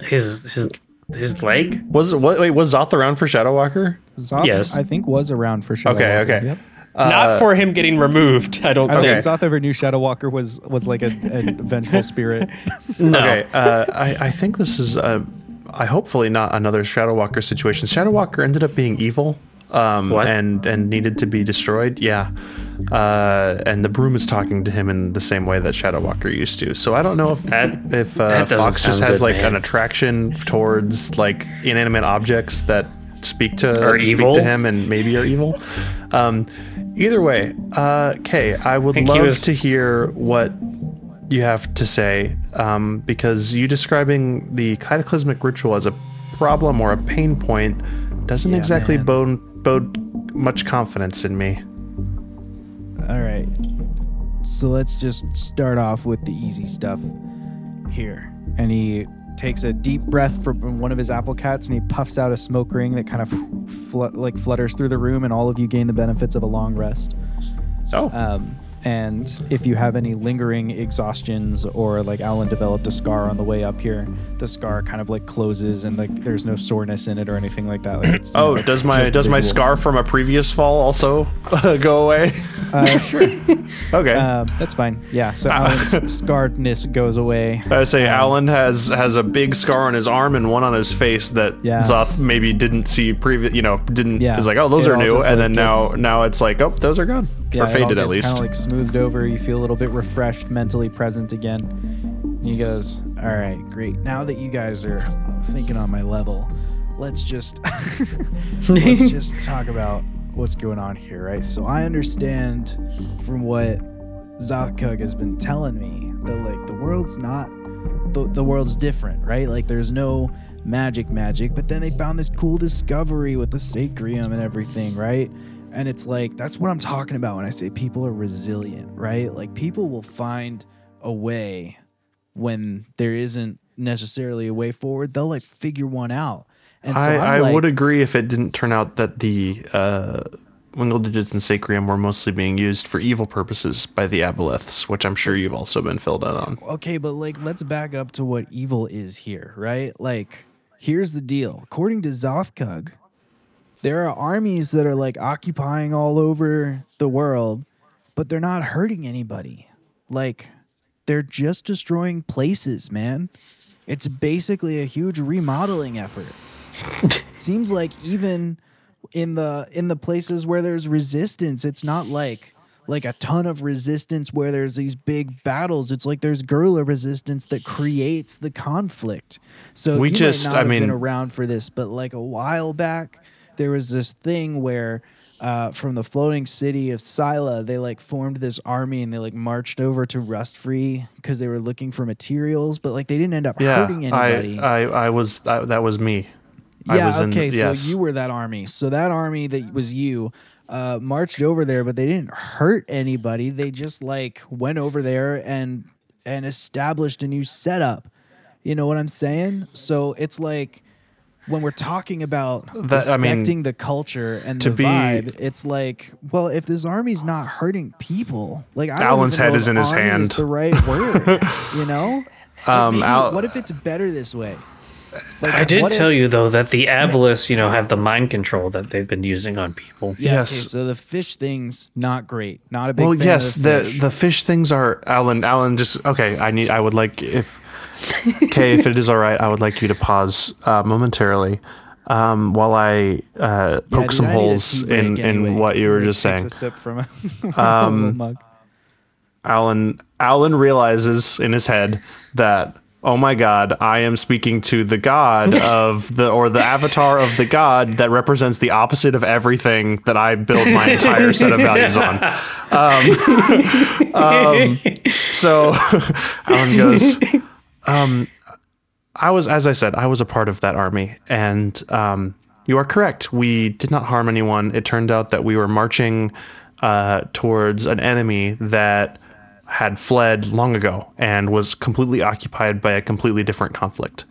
His his his leg? Was it what? Wait, was Zoth around for Shadow Walker? Zoth, Yes. I think was around for Shadow Okay, Walker. okay. Yep. Not for him getting removed. I don't I think. think Zoth ever knew Shadow Walker was was like a, a vengeful spirit. (laughs) No. Okay, uh, I, I think this is, uh, I hopefully not another Shadow Walker situation. Shadow Walker ended up being evil, um, What? and and needed to be destroyed. Yeah, uh, and the broom is talking to him in the same way that Shadow Walker used to. So I don't know if That- if uh, that Fox just has good, like an attraction towards like inanimate objects that speak to Are speak evil? to him and maybe are evil. Um, either way, uh, Kay, I would think he love was- to hear what you have to say um, because you describing the cataclysmic ritual as a problem or a pain point doesn't Yeah, exactly man. bode, bode much confidence in me. All right. So let's just start off with the easy stuff here. And he takes a deep breath from one of his apple cats and he puffs out a smoke ring that kind of fl- like flutters through the room and all of you gain the benefits of a long rest. Oh, Um, and if you have any lingering exhaustions or like Alan developed a scar on the way up here, the scar kind of like closes and like there's no soreness in it or anything like that. Like oh, know, does my does my scar from a previous fall also (laughs) go away? Uh, sure. (laughs) Okay. Um, that's fine. Yeah. So Alan's scarredness goes away. (laughs) I say Alan has has a big scar on his arm and one on his face that Yeah. Zoth maybe didn't see previous. You know, didn't. Yeah. Is like, oh, those It are new, and like, then now now it's like, oh, those are gone or faded at least. Kind of like smoothed over. You feel a little bit refreshed, mentally present again. And he goes, "All right, great. Now that you guys are thinking on my level, let's just (laughs) let's (laughs) just talk about what's going on here, right? So I understand from what Zothkug has been telling me that like the world's not the, the world's different, right? Like there's no magic magic, but then they found this cool discovery with the sacrium and everything, right? And it's like that's what I'm talking about when I say people are resilient, right? Like people will find a way when there isn't necessarily a way forward. They'll like figure one out. And so I, I'm like, would agree if it didn't turn out that the uh, Wingle digits and Sacrium were mostly being used for evil purposes by the Aboleths, which I'm sure you've also been filled in on. okay, but like let's back up to what evil is here, right? Like, here's the deal. According to Zothkug, there are armies that are like occupying all over the world, but they're not hurting anybody. Like, they're just destroying places, man. It's basically a huge remodeling effort. (laughs) Seems like even in the in the places where there's resistance, it's not like like a ton of resistance where there's these big battles. It's like there's guerrilla resistance that creates the conflict. So We just- I have been mean- around for this, but like a while back, there was this thing where uh, from the floating city of Sila, they like formed this army and they like marched over to Rust Free because they were looking for materials, but like they didn't end up Yeah, hurting anybody. I, I, I was I, that was me. I Yeah, was in- okay, yes. so you were that army. So that army that was you uh, marched over there, but they didn't hurt anybody. They just like went over there and and established a new setup. You know what I'm saying? So it's like when we're talking about That- I mean, respecting the culture and to the be- vibe, it's like, well, if this army's not hurting people, like I don't Alan's head is in his hand. the right word, you know? (laughs) Um, maybe- Al- what if it's better this way? Like, I did what if- tell you though that the Aboleths, you know, have the mind control that they've been using on people. Yeah, Yes. Okay, so the fish thing's not great. Not a big well, fan yes, of the the fish. the fish things are Alan. Alan, just okay. I need. I would like if (laughs) okay, if it is all right, I would like you to pause uh, momentarily um, while I uh, poke dude, some I holes in break in anyway. what you were just saying. A sip from a, (laughs) from a mug. Alan Alan realizes in his head that oh my god, I am speaking to the god (laughs) of the or the avatar of the god that represents the opposite of everything that I build my entire set of values on. Um, (laughs) um, so (laughs) Alan goes, um, I was, as I said, I was a part of that army, and um, you are correct. We did not harm anyone. It turned out that we were marching uh, towards an enemy that had fled long ago and was completely occupied by a completely different conflict.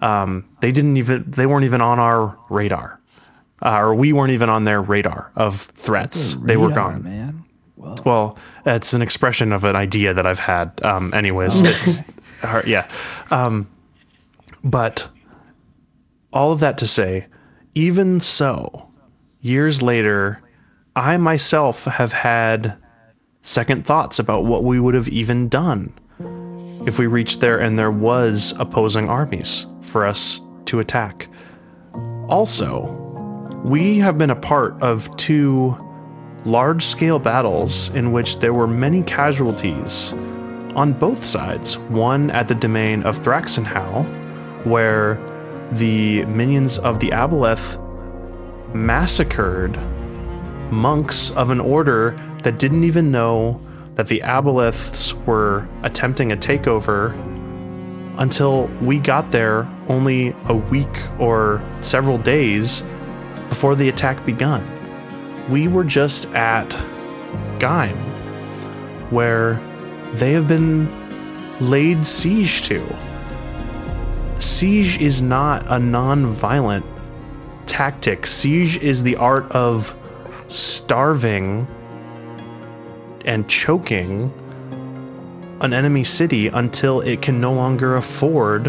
Um, they didn't even, they weren't even on our radar, uh, or we weren't even on their radar of threats. They were gone. man. Well, it's an expression of an idea that I've had. Um, anyways, it's hard, yeah. Um, but all of that to say, even so, years later, I myself have had second thoughts about what we would have even done if we reached there and there was opposing armies for us to attack. Also, we have been a part of two large scale battles in which there were many casualties on both sides. One at the domain of Thraxenhau, where the minions of the Aboleth massacred monks of an order that didn't even know that the Aboleths were attempting a takeover until we got there only a week or several days before the attack begun we were just at Geim, where they have been laid siege to. Siege is not a non-violent tactic. Siege is the art of starving and choking an enemy city until it can no longer afford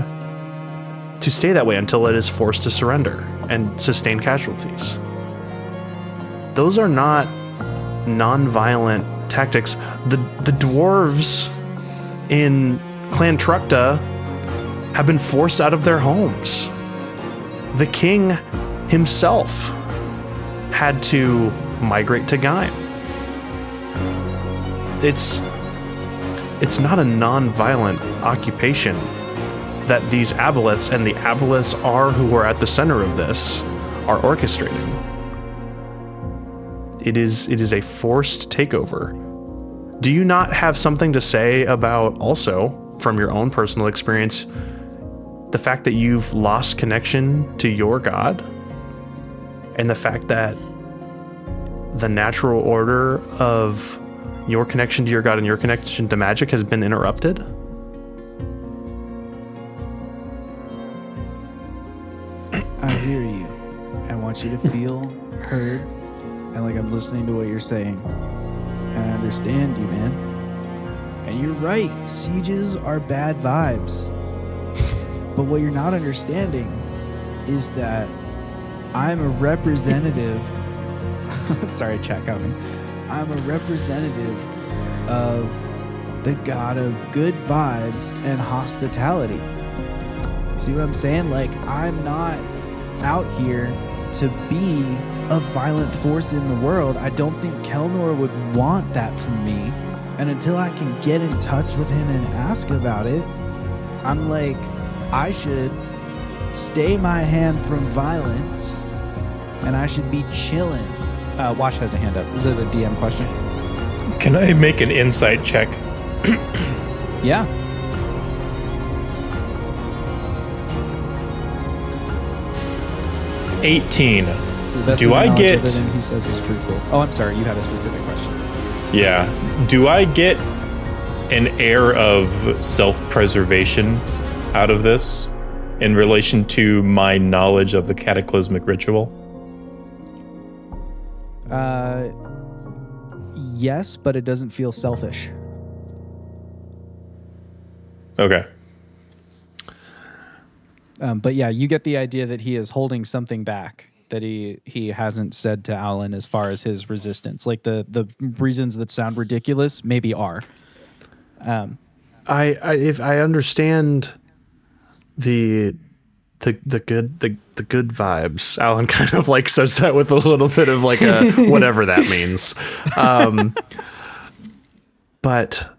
to stay that way until it is forced to surrender and sustain casualties those are not non-violent tactics. The the dwarves in Clan Trukta have been forced out of their homes. The king himself had to migrate to Gaim. It's it's not a non-violent occupation that these aboleths and the aboleths are who are at the center of this are orchestrating. It is it is a forced takeover. Do you not have something to say about also from your own personal experience, the fact that you've lost connection to your God, and the fact that the natural order of your connection to your God and your connection to magic has been interrupted? (clears throat) I hear you. I want you to (laughs) feel heard and like I'm listening to what you're saying. And I understand you, man. And you're right, sieges are bad vibes. (laughs) But what you're not understanding is that I'm a representative. (laughs) Sorry, chat got me. I'm a representative of the god of good vibes and hospitality. See what I'm saying? Like, I'm not out here to be a violent force in the world. I don't think Kelnor would want that from me. And until I can get in touch with him and ask about it, I'm like, I should stay my hand from violence and I should be chilling. Uh, Wash has a hand up. Is it a DM question? Can I make an insight check? Yeah. Eighteen. Do I get- he says is truthful. Oh, I'm sorry. You had a specific question. Yeah. Do I get an air of self-preservation out of this in relation to my knowledge of the cataclysmic ritual? Yes, but it doesn't feel selfish. Okay. Um, but yeah, you get the idea that he is holding something back that he he hasn't said to Alan as far as his resistance. Like the the reasons that sound ridiculous maybe are. Um, I, I if I understand the the the good the, the good vibes. Alan (laughs) kind of like says that with a little bit of like a (laughs) whatever that means. Um, but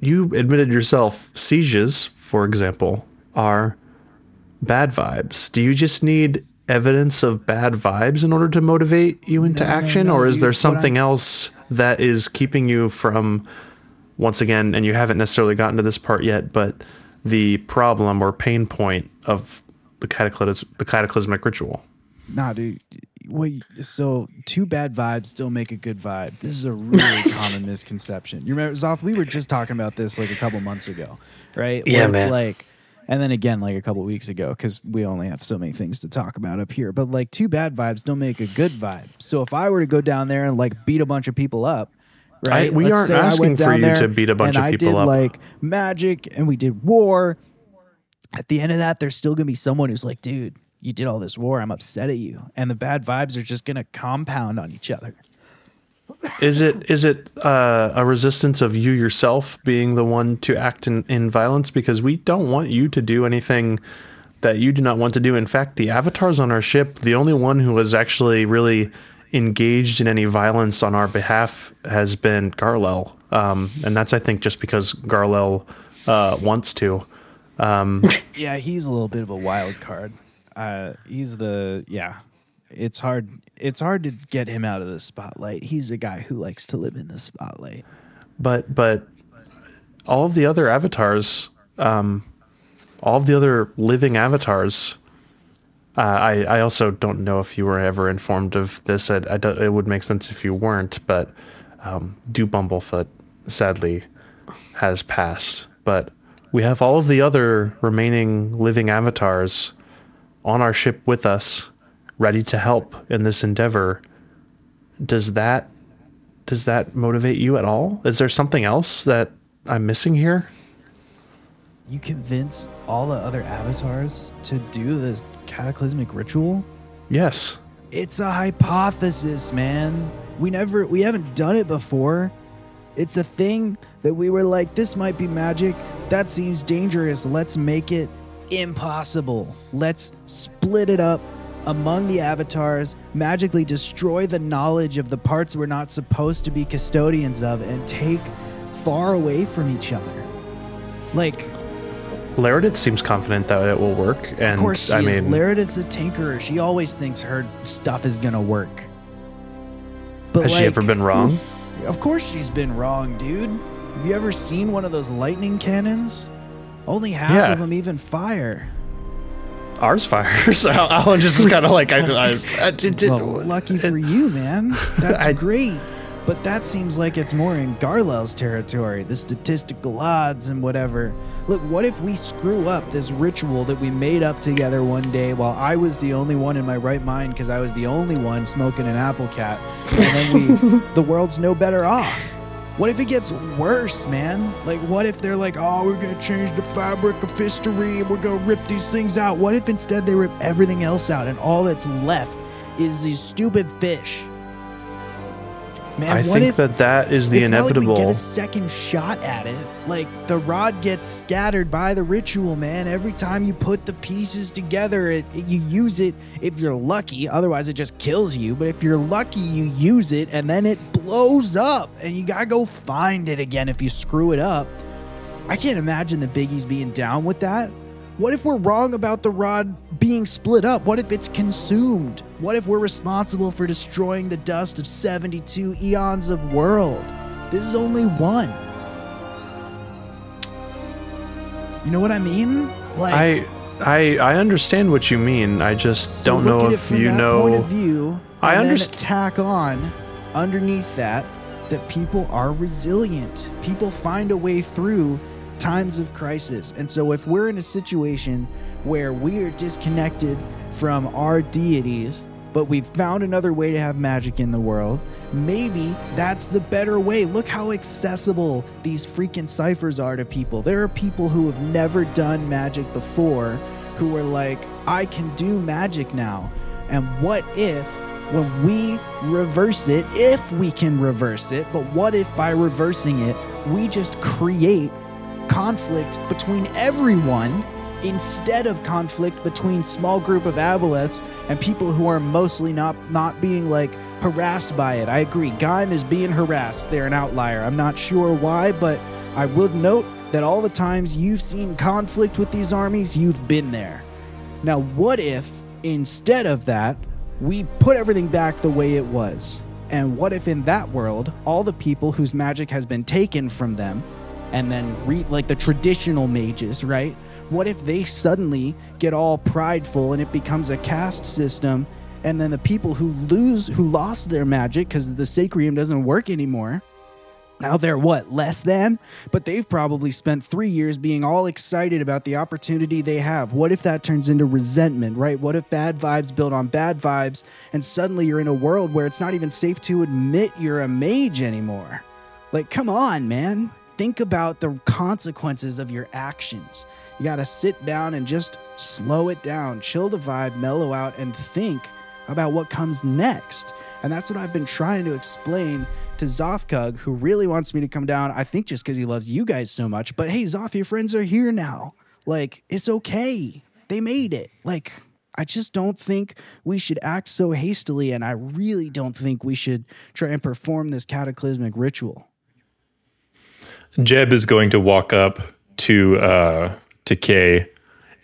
you admitted yourself sieges, for example, are bad vibes. Do you just need evidence of bad vibes in order to motivate you into No, no, action, no, or is there something I'm- else that is keeping you from? once again, and you haven't necessarily gotten to this part yet, but the problem or pain point of the cataclysm, the cataclysmic ritual. nah, dude. Wait, so two bad vibes don't make a good vibe. This is a really (laughs) common misconception. You remember, Zoth? We were just talking about this like a couple months ago, right? Yeah, Where it's man. like, and then again, like a couple weeks ago, because we only have so many things to talk about up here. But like, two bad vibes don't make a good vibe. So if I were to go down there and like beat a bunch of people up, right? we aren't asking for you to beat a bunch and of I people did up. like magic and we did war. At the end of that, there's still gonna be someone who's like, dude, you did all this war. I'm upset at you, and the bad vibes are just gonna compound on each other. Is it is it uh, a resistance of you yourself being the one to act in, in violence? Because we don't want you to do anything that you do not want to do. In fact, the avatars on our ship, the only one who was actually really engaged in any violence on our behalf has been Garlel, um, and that's I think just because Garlel uh, wants to. (laughs) Yeah, he's a little bit of a wild card. Uh, he's the yeah. It's hard. It's hard to get him out of the spotlight. He's a guy who likes to live in the spotlight. but but all of the other avatars um all of the other living avatars uh, I, I also don't know if you were ever informed of this. I, I don't- it would make sense if you weren't, but um, Do Bumblefoot sadly has passed. But we have all of the other remaining living avatars on our ship with us, ready to help in this endeavor. Does that does that motivate you at all? Is there something else that I'm missing here? You convince all the other avatars to do the cataclysmic ritual? Yes. It's a hypothesis, man. We never we haven't done it before. It's a thing that we were like this might be magic. That seems dangerous. Let's make it impossible. Let's split it up among the avatars, magically destroy the knowledge of the parts we're not supposed to be custodians of and take far away from each other. Like Laredith seems confident that it will work, and of course, she I is. mean, Laredith's a tinkerer. She always thinks her stuff is gonna work. But has she ever been wrong? Hmm? Of course, she's been wrong, dude. Have you ever seen one of those lightning cannons? Only half Yeah. of them even fire. Ours fires. (laughs) Al- Alan just is kind of like I. I, I did, did- Well, lucky for you, man. That's (laughs) I- great. But that seems like it's more in Garlel's territory, the statistical odds and whatever. Look, what if we screw up this ritual that we made up together one day while I was the only one in my right mind because I was the only one smoking an apple cat, and then we, (laughs) the world's no better off? What if it gets worse, man? Like, what if they're like, oh, we're gonna change the fabric of history and we're gonna rip these things out? What if instead they rip everything else out and all that's left is these stupid fish? Man, I think if that that is the it's not like we get a second shot at it. Like the rod gets scattered by the ritual, man. Every time you put the pieces together, it, it- you use it if you're lucky. Otherwise, it just kills you. But if you're lucky, you use it and then it blows up, and you gotta go find it again if you screw it up. I can't imagine the biggies being down with that. What if we're wrong about the rod being split up? What if it's consumed? What if we're responsible for destroying the dust of 72 eons of world? This is only one. You know what I mean? Like I I I understand what you mean. I just so don't know if you know. point of view. I understand tack on underneath that that people are resilient. People find a way through times of crisis. And so if we're in a situation where we are disconnected from our deities, but we've found another way to have magic in the world, maybe that's the better way. Look how accessible these freaking ciphers are to people. There are people who have never done magic before who are like, I can do magic now. And what if when we reverse it, if we can reverse it, but what if by reversing it, we just create conflict between everyone instead of conflict between small group of aboleths and people who are mostly not not being like harassed by it. I agree. Gaim is being harassed. They're an outlier. I'm not sure why, but I would note that all the times you've seen conflict with these armies, you've been there. Now, what if instead of that, we put everything back the way it was? And what if in that world, all the people whose magic has been taken from them and then re- like the traditional mages, right? What if they suddenly get all prideful and it becomes a caste system and then the people who lose who lost their magic cuz the sacrium doesn't work anymore now they're what, less than? But they've probably spent three years being all excited about the opportunity they have. What if that turns into resentment, right? What if bad vibes build on bad vibes and suddenly you're in a world where it's not even safe to admit you're a mage anymore? Like, come on, man. Think about the consequences of your actions. You gotta sit down and just slow it down, chill the vibe, mellow out, and think about what comes next. And that's what I've been trying to explain to Zothkug, who really wants me to come down. I think just because he loves you guys so much. But hey, Zoth, your friends are here now. Like, it's okay. They made it. Like, I just don't think we should act so hastily. And I really don't think we should try and perform this cataclysmic ritual. Jeb is going to walk up to uh to Kay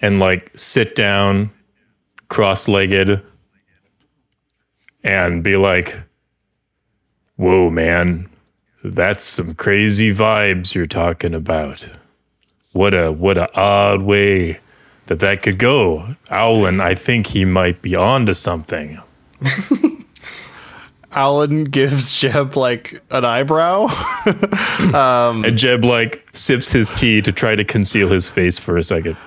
and like sit down cross-legged and be like, "Whoa, man. That's some crazy vibes you're talking about. What a what a odd way that that could go. Owlin, I think he might be onto something." (laughs) Alan gives Jeb like an eyebrow. (laughs) Um, and Jeb like sips his tea to try to conceal his face for a second. (laughs)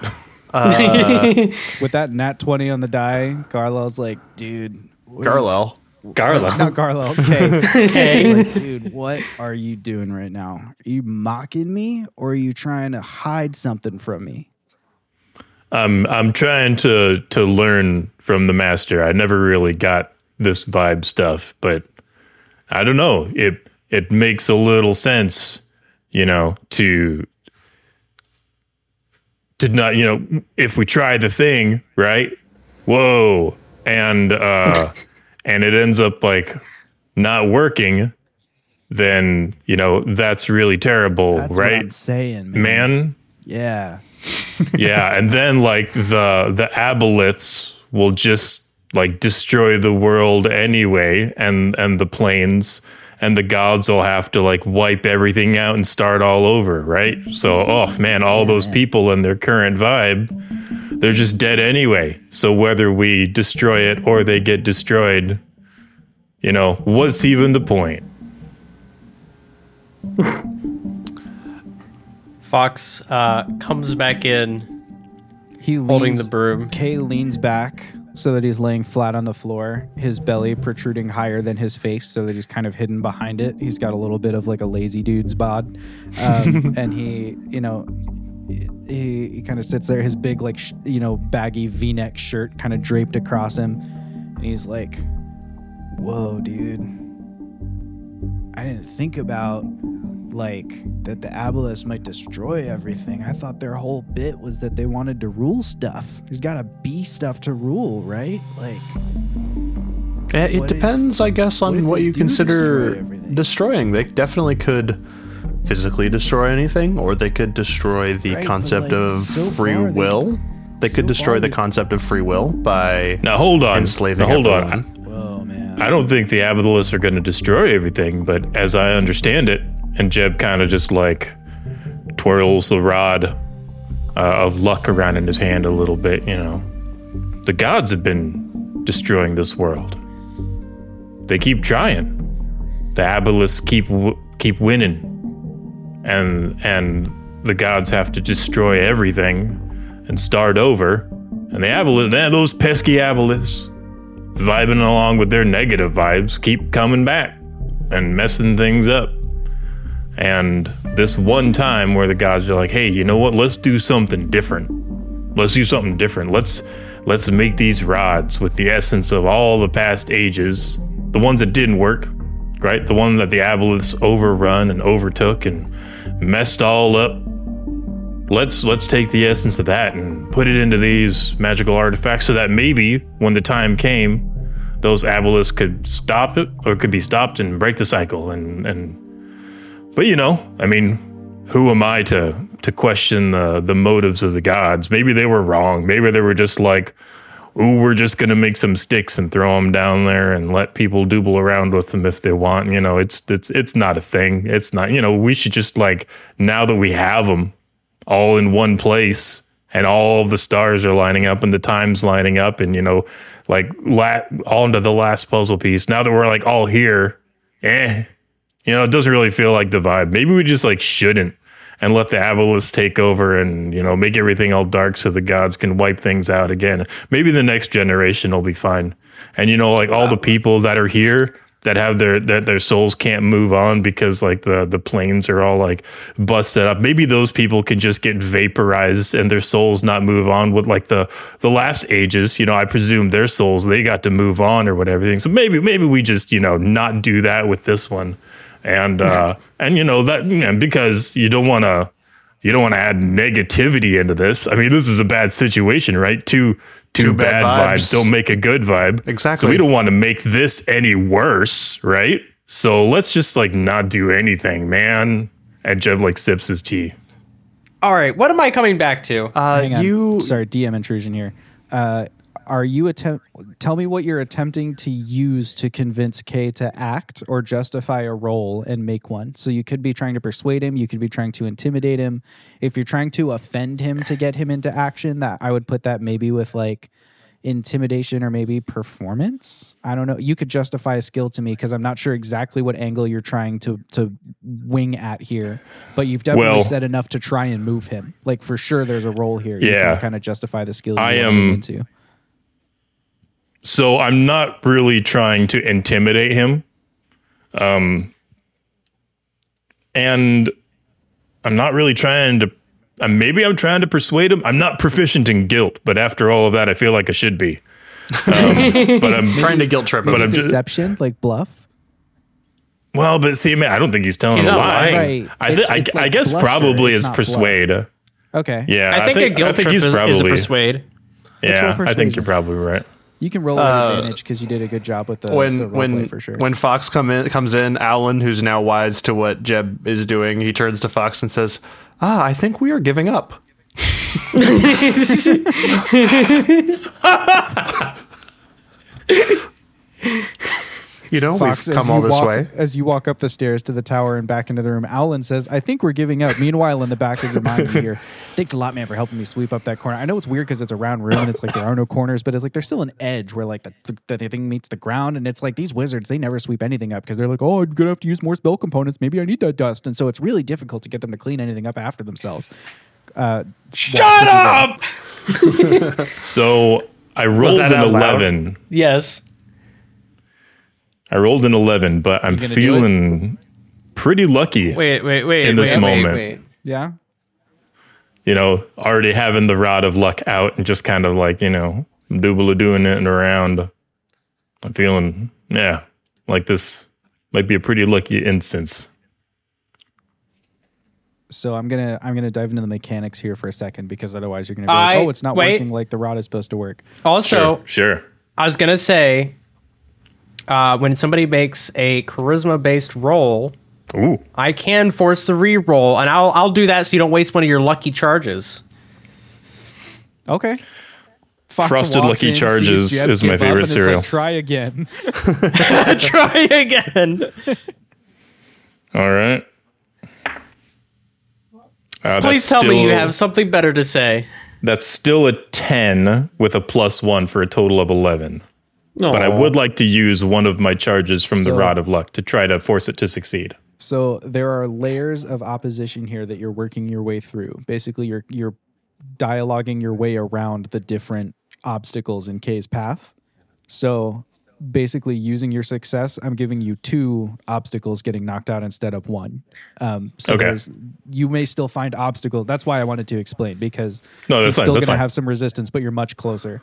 Uh, (laughs) with that nat 20 on the die, Garlel's like, dude. Garlel. Garland. Not Garlo. Okay. okay. Like, dude, what are you doing right now? Are you mocking me or are you trying to hide something from me? I'm I'm trying to to learn from the master. I never really got this vibe stuff, but I don't know. It it makes a little sense, you know, to to not, you know, if we try the thing, right? Whoa. And uh (laughs) and it ends up like not working, then, you know, that's really terrible, That's what right? I'm saying, man. Man, Yeah. (laughs) yeah, and then like the the aboleths will just like destroy the world anyway, and and the planes, and the gods will have to like wipe everything out and start all over, right? So, oh man, all those people and their current vibe, they're just dead anyway. So whether we destroy it or they get destroyed, you know, what's even the point? Fox uh, comes back in He holding the broom. Kay leans back so that he's laying flat on the floor, his belly protruding higher than his face so that he's kind of hidden behind it. He's got a little bit of like a lazy dude's bod. Um, (laughs) and he, you know, he, he kind of sits there, his big, like, sh- you know, baggy v neck shirt kind of draped across him. And he's like, Whoa, dude. I didn't think about like that the Aboleths might destroy everything. I thought their whole bit was that they wanted to rule stuff. There's got to be stuff to rule, right? Like, Eh, It What if- depends, I guess, on if what you consider destroy destroying. They definitely could physically destroy anything, or they could destroy the Right, concept like, of so free far they- will. They so could destroy the they- concept of free will by Now hold on. enslaving Now, hold everyone. on. whoa, man. I don't think the Abathalists are going to destroy everything, but as I understand it, and Jeb kind of just like twirls the rod uh, of luck around in his hand a little bit, you know. The gods have been destroying this world. They keep trying. The Abathalists keep keep winning, and and the gods have to destroy everything and start over. And the Aboleths, eh, those pesky Aboleths, vibing along with their negative vibes, keep coming back and messing things up. And this one time where the gods are like, "Hey, you know what? Let's do something different. Let's do something different. Let's let's make these rods with the essence of all the past ages, the ones that didn't work, right? The one that the Aboleths overrun and overtook and messed all up. Let's let's take the essence of that and put it into these magical artifacts so that maybe when the time came, those Aboleths could stop it or could be stopped and break the cycle and and but you know, I mean, who am I to to question the the motives of the gods? Maybe they were wrong. Maybe they were just like, "Ooh, we're just gonna make some sticks and throw them down there and let people dooble around with them if they want." You know, it's it's it's not a thing. It's not. You know, we should just like now that we have them all in one place and all the stars are lining up and the times lining up and you know like la- on to the last puzzle piece now that we're like all here eh you know, it doesn't really feel like the vibe. Maybe we just like shouldn't and let the Aboleths take over and, you know, make everything all dark so the gods can wipe things out again. Maybe the next generation will be fine. And you know, like all the people that are here that have their that their souls can't move on because like the the planes are all like busted up. Maybe those people can just get vaporized and their souls not move on with like the the last ages. You know, I presume their souls they got to move on or whatever. So maybe maybe we just you know not do that with this one and uh and you know that you know, because you don't want to you don't want to add negativity into this i mean this is a bad situation right two two, Two bad, bad vibes. vibes. don't make a good vibe Exactly. so we don't want to make this any worse right so let's just like not do anything man and jeb like sips his tea All right, what am I coming back to? Uh, Hang on. you Sorry, DM intrusion here. Uh, are you attempt? Tell me what you're attempting to use to convince Kay to act or justify a role and make one. So you could be trying to persuade him. You could be trying to intimidate him. If you're trying to offend him to get him into action, that I would put that maybe with like intimidation or maybe performance. I don't know. You could justify a skill to me because I'm not sure exactly what angle you're trying to to wing at here. But you've definitely Well- said enough to try and move him. Like for sure, there's a role here. You Yeah. kind of justify the skill. I am- into. So i'm not really trying to intimidate him um and i'm not really trying to uh, maybe i'm trying to persuade him i'm not proficient in guilt but after all of that i feel like i should be um, (laughs) but i'm trying to guilt trip him. but i'm just Deception, like bluff. well but see man i don't think he's telling He's a lie. Right. i, th- I, it's I like guess bluster, probably it's is not persuade Okay. yeah I think, a guilt I think trip he's is, probably is a persuade. yeah i think you're probably right You can roll at advantage because you did a good job with the, the when role play when for sure. when Fox come in comes in, Alan, who's now wise to what Jeb is doing, he turns to Fox and says, "Ah, I think we are giving up." (laughs) (laughs) (laughs) You know, Fox, we've as come all you this walk, way. As you walk up the stairs to the tower and back into the room, Owlin says, I think we're giving up. Meanwhile, in the back of your mind, you hear, (laughs) Thanks a lot, man, for helping me sweep up that corner. I know it's weird because it's a round room and it's like there are no corners, but it's like there's still an edge where like the, the, the thing meets the ground. And it's like these wizards, they never sweep anything up because they're like, oh, I'm going to have to use more spell components. Maybe I need that dust. And so it's really difficult to get them to clean anything up after themselves. Uh, Shut up! (laughs) So I rolled an out loud? 11. Yes. I rolled an 11, but I'm feeling pretty lucky. Wait, wait, wait. In this wait, wait, moment. wait. yeah. You know, already having the rod of luck out and just kind of like, you know, doobly doing it and around. I'm feeling, yeah, like this might be a pretty lucky instance. So I'm gonna I'm gonna dive into the mechanics here for a second because otherwise you're gonna be I- like, oh, it's not wait. working like the rod is supposed to work. Also, Sure, sure. I was gonna say, uh, when somebody makes a charisma-based roll, Ooh, I can force the re-roll, and I'll I'll do that so you don't waste one of your lucky charges. Okay. Fox Frosted Lucky in, sees Charges Jeb is my favorite and is like, cereal. Try again. (laughs) (laughs) Try again. all right. Uh, Please that's tell me you have something better to say. That's still a 10 with a plus one for a total of 11. But I would like to use one of my charges from the Rod of Luck to try to force it to succeed. So there are layers of opposition here that you're working your way through. Basically, you're you're dialoguing your way around the different obstacles in Kay's path. So basically, using your success, I'm giving you two obstacles getting knocked out instead of one. Um, so Okay. there's you may still find obstacles. That's why I wanted to explain because No, that's fine, still going to have some resistance, but you're much closer.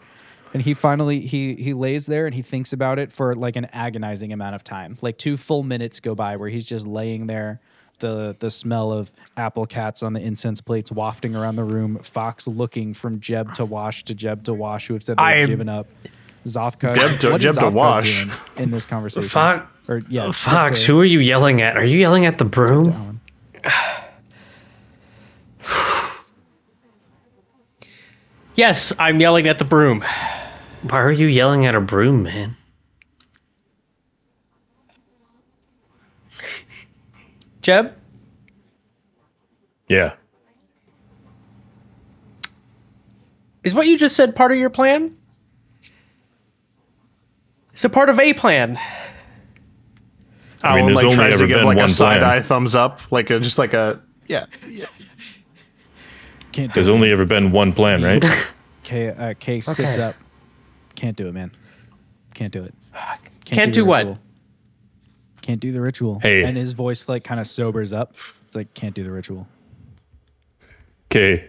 And he finally he he lays there and he thinks about it for like an agonizing amount of time. Like two full minutes go by where he's just laying there, the the smell of apple cats on the incense plates wafting around the room. Fox looking from Jeb to Wash to Jeb to Wash, who have said they've given up. Zothka, Jeb to- Jeb to Wash. in this conversation? Fox, or yeah, Fox, to- who are you yelling at? Are you yelling at the broom? Yes, I'm yelling at the broom. Why are you yelling at a broom, man? Jeb, Yeah. is what you just said part of your plan? It's a part of a plan. I mean, Alan, there's like, only tries ever to give been like one a side plan. eye thumbs up, like a, just like a yeah. Can't do There's it. only ever been one plan, right? (laughs) Kay, uh, Kay sits up. Can't do it, man. Can't do it. Can't the do what? Can't do the ritual. Hey. And his voice like kind of sobers up. It's like can't do the ritual. Okay.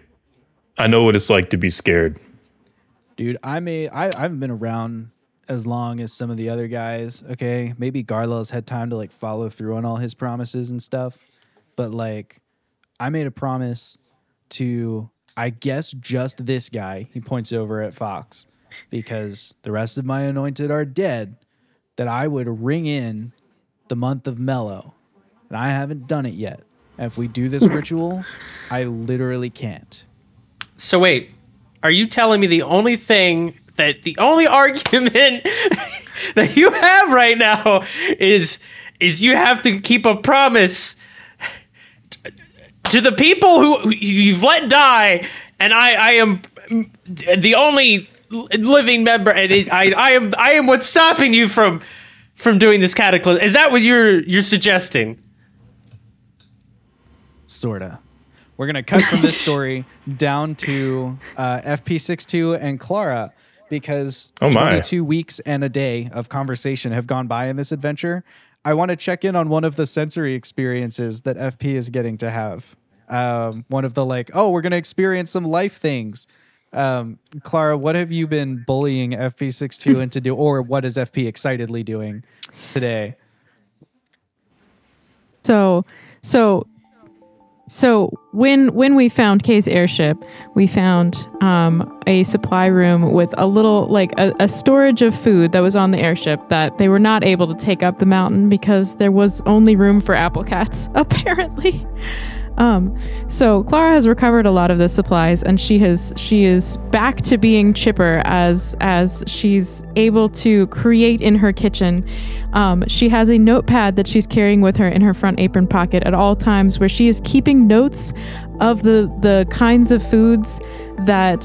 I know what it's like to be scared. Dude, I may I, I haven't been around as long as some of the other guys. Okay. Maybe Garlow's had time to like follow through on all his promises and stuff. But like I made a promise to I guess just this guy. He points over at Fox because the rest of my anointed are dead. That I would ring in the month of Mellow. And I haven't done it yet. And if we do this (laughs) ritual, I literally can't. So wait, are you telling me the only thing that the only (laughs) argument that you have right now is is you have to keep a promise t- to the people who who you've let die, and I I am the only living member, and it, I I am I am what's stopping you from from doing this cataclysm. Is that what you're you're suggesting? Sorta. We're gonna cut from this (laughs) story down to uh, FP62 and Clara because Oh my. 22 weeks and a day of conversation have gone by in this adventure. I want to check in on one of the sensory experiences that FP is getting to have. Um, one of the like, oh, we're gonna experience some life things. Um, Clara, what have you been bullying FP62 (laughs) into do, or what is FP excitedly doing today? So, so, so when when we found Kay's airship, we found um, a supply room with a little like a, a storage of food that was on the airship that they were not able to take up the mountain because there was only room for apple cats (laughs) apparently. Um, so Clara has recovered a lot of the supplies, and she has she is back to being chipper as as she's able to create in her kitchen. Um, she has a notepad that she's carrying with her in her front apron pocket at all times, where she is keeping notes of the the kinds of foods that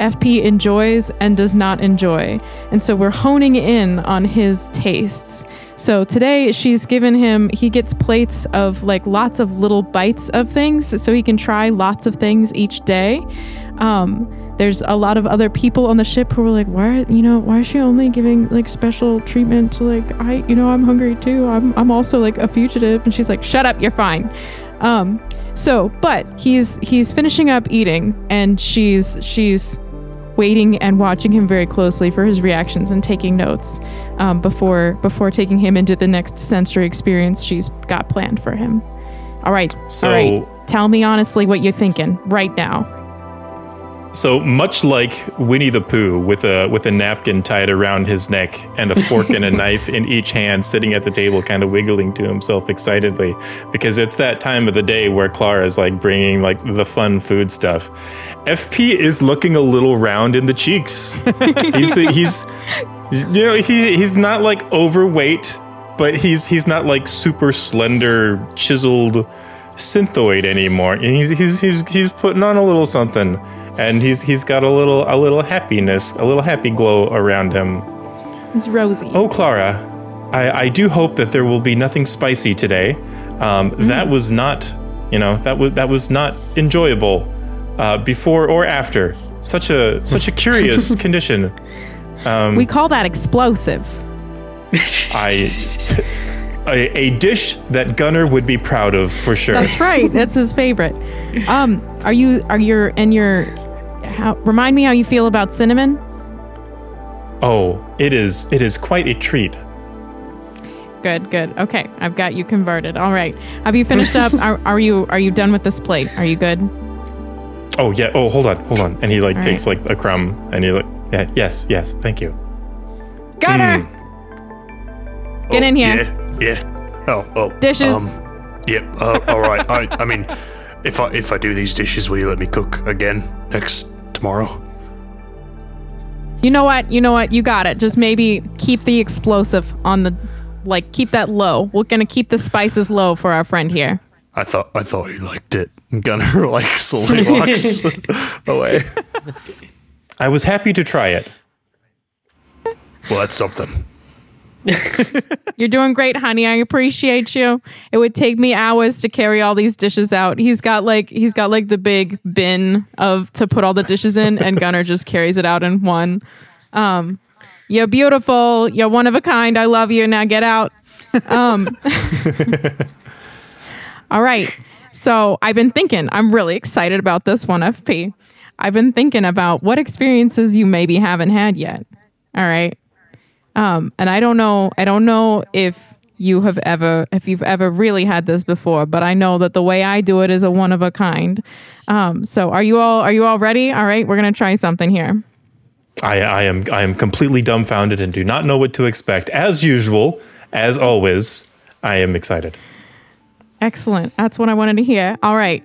FP enjoys and does not enjoy. And so we're honing in on his tastes. So today she's given him, he gets plates of like lots of little bites of things so he can try lots of things each day. Um, there's a lot of other people on the ship who are like, why, you know, why is she only giving like special treatment to like, I, you know, I'm hungry too. I'm, I'm also like a fugitive. And she's like, shut up, you're fine. Um, so, but he's, he's finishing up eating and she's, she's, waiting and watching him very closely for his reactions and taking notes um, before before taking him into the next sensory experience she's got planned for him. All right, So- all right. Tell me honestly what you're thinking right now. So much like Winnie the Pooh, with a with a napkin tied around his neck and a fork and a (laughs) knife in each hand, sitting at the table, kind of wiggling to himself excitedly, because it's that time of the day where Clara's like bringing like the fun food stuff. FP is looking a little round in the cheeks. (laughs) he's he's you know he he's not like overweight, but he's he's not like super slender, chiseled synthoid anymore. And he's he's he's he's putting on a little something, and he's he's got a little a little happiness, a little happy glow around him. It's Rosie. Oh, Clara, I I do hope that there will be nothing spicy today. Um, That was not, you know, that was that was not enjoyable uh, before or after. Such a such a (laughs) curious condition. we call that explosive. I. A, a dish that Gunner would be proud of for sure. That's right. That's his favorite. Um, are you are your and your how, remind me how you feel about cinnamon? Oh, it is it is quite a treat. Good, good. Okay, I've got you converted. All right. Have you finished up? (laughs) Are, are you are you done with this plate? Are you good? Oh yeah. Oh, hold on, hold on. And he like All takes like a crumb, and he like, yeah, yes, yes, thank you. Gunner, get in here. Yeah, yeah. Oh, oh. Dishes. Um, yep. Uh, all right. I, I mean, if I if I do these dishes, will you let me cook again next tomorrow? You know what? You know what? You got it. Just maybe keep the explosive on the like keep that low. We're going to keep the spices low for our friend here. I thought I thought you liked it. (laughs) Gunner like slowly walks away. I was happy to try it. Well, that's something. You're doing great, honey. I appreciate you. It would take me hours to carry all these dishes out. He's got like he's got like the big bin of to put all the dishes in, and Gunner just carries it out in one. Um, you're beautiful. You're one of a kind. I love you. Now get out. Um, (laughs) all right. So I've been thinking. I'm really excited about this one, FP. I've been thinking about what experiences you maybe haven't had yet. All right. Um, and I don't know, I don't know if you have ever, if you've ever really had this before, but I know that the way I do it is a one of a kind. Um, so are you all, are you all ready? All right, we're gonna try something here. I, I am I am completely dumbfounded and do not know what to expect. As usual, as always, I am excited. Excellent. That's what I wanted to hear. All right.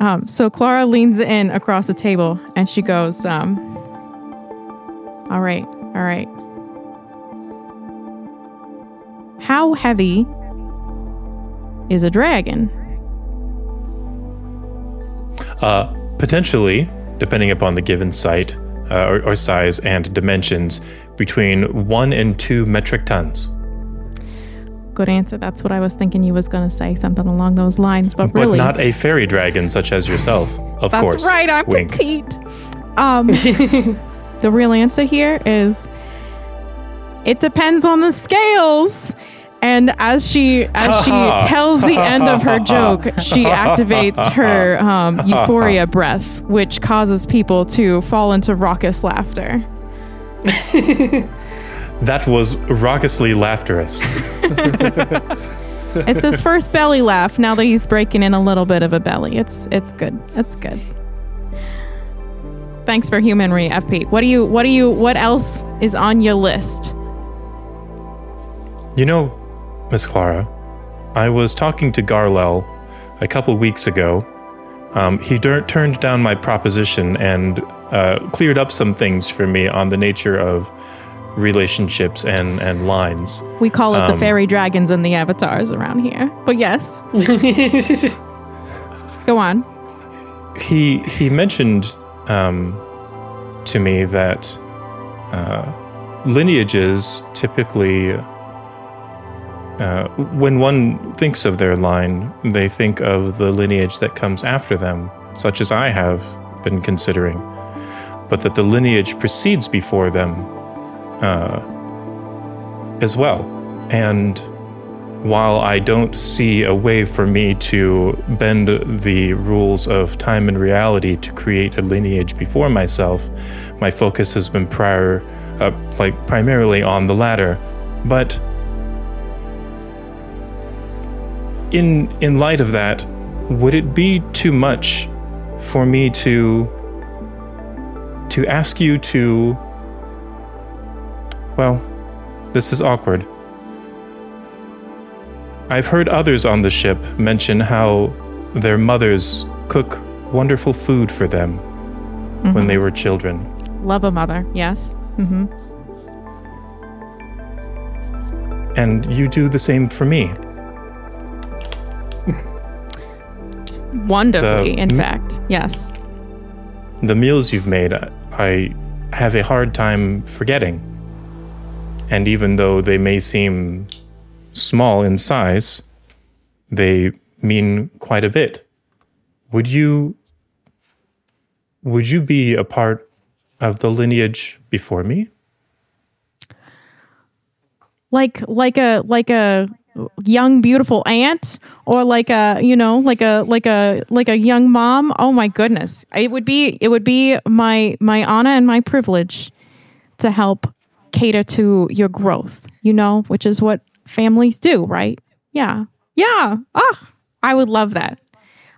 Um, so Clara leans in across the table and she goes, um, All right, all right. How heavy is a dragon? Uh, potentially, depending upon the given site uh, or, or size and dimensions, between one and two metric tons. Good answer. That's what I was thinking you was going to say, something along those lines. But, really. But really, not a fairy dragon such as yourself, of that's course. right. I'm Wink. petite. Um, (laughs) the real answer here is it depends on the scales. And as she as she (laughs) tells the end of her joke, she (laughs) activates her um, (laughs) euphoria breath, which causes people to fall into raucous laughter. That was raucously laughterous. It's his first belly laugh. Now that he's breaking in a little bit of a belly, it's it's good. It's good. Thanks for humanry, FP. What do you what do you what else is on your list? You know, Miss Clara, I was talking to Garlel a couple weeks ago um, he dur- turned down my proposition and uh, cleared up some things for me on the nature of relationships and, and lines. We call it the Um, fairy dragons and the avatars around here. But yes, (laughs) go on. he he mentioned um, to me that uh, lineages typically, uh, when one thinks of their line, they think of the lineage that comes after them, such as I have been considering, but that the lineage precedes before them uh, as well, and while I don't see a way for me to bend the rules of time and reality to create a lineage before myself, my focus has been prior, uh, like primarily on the latter. But in in light of that, would it be too much for me to to ask you to? Well, this is awkward. I've heard others on the ship mention how their mothers cook wonderful food for them when they were children. Love a mother. Yes. hmm And you do the same for me. Wonderfully, The- in fact. Yes. The meals you've made, I have a hard time forgetting. And even though they may seem small in size, they mean quite a bit. Would you would you be a part of the lineage before me? like like a like a young beautiful aunt or like a you know like a like a like a young mom. Oh my goodness. It would be it would be my my honor and my privilege to help cater to your growth you know which is what families do right? Yeah. Yeah. Ah i would love that.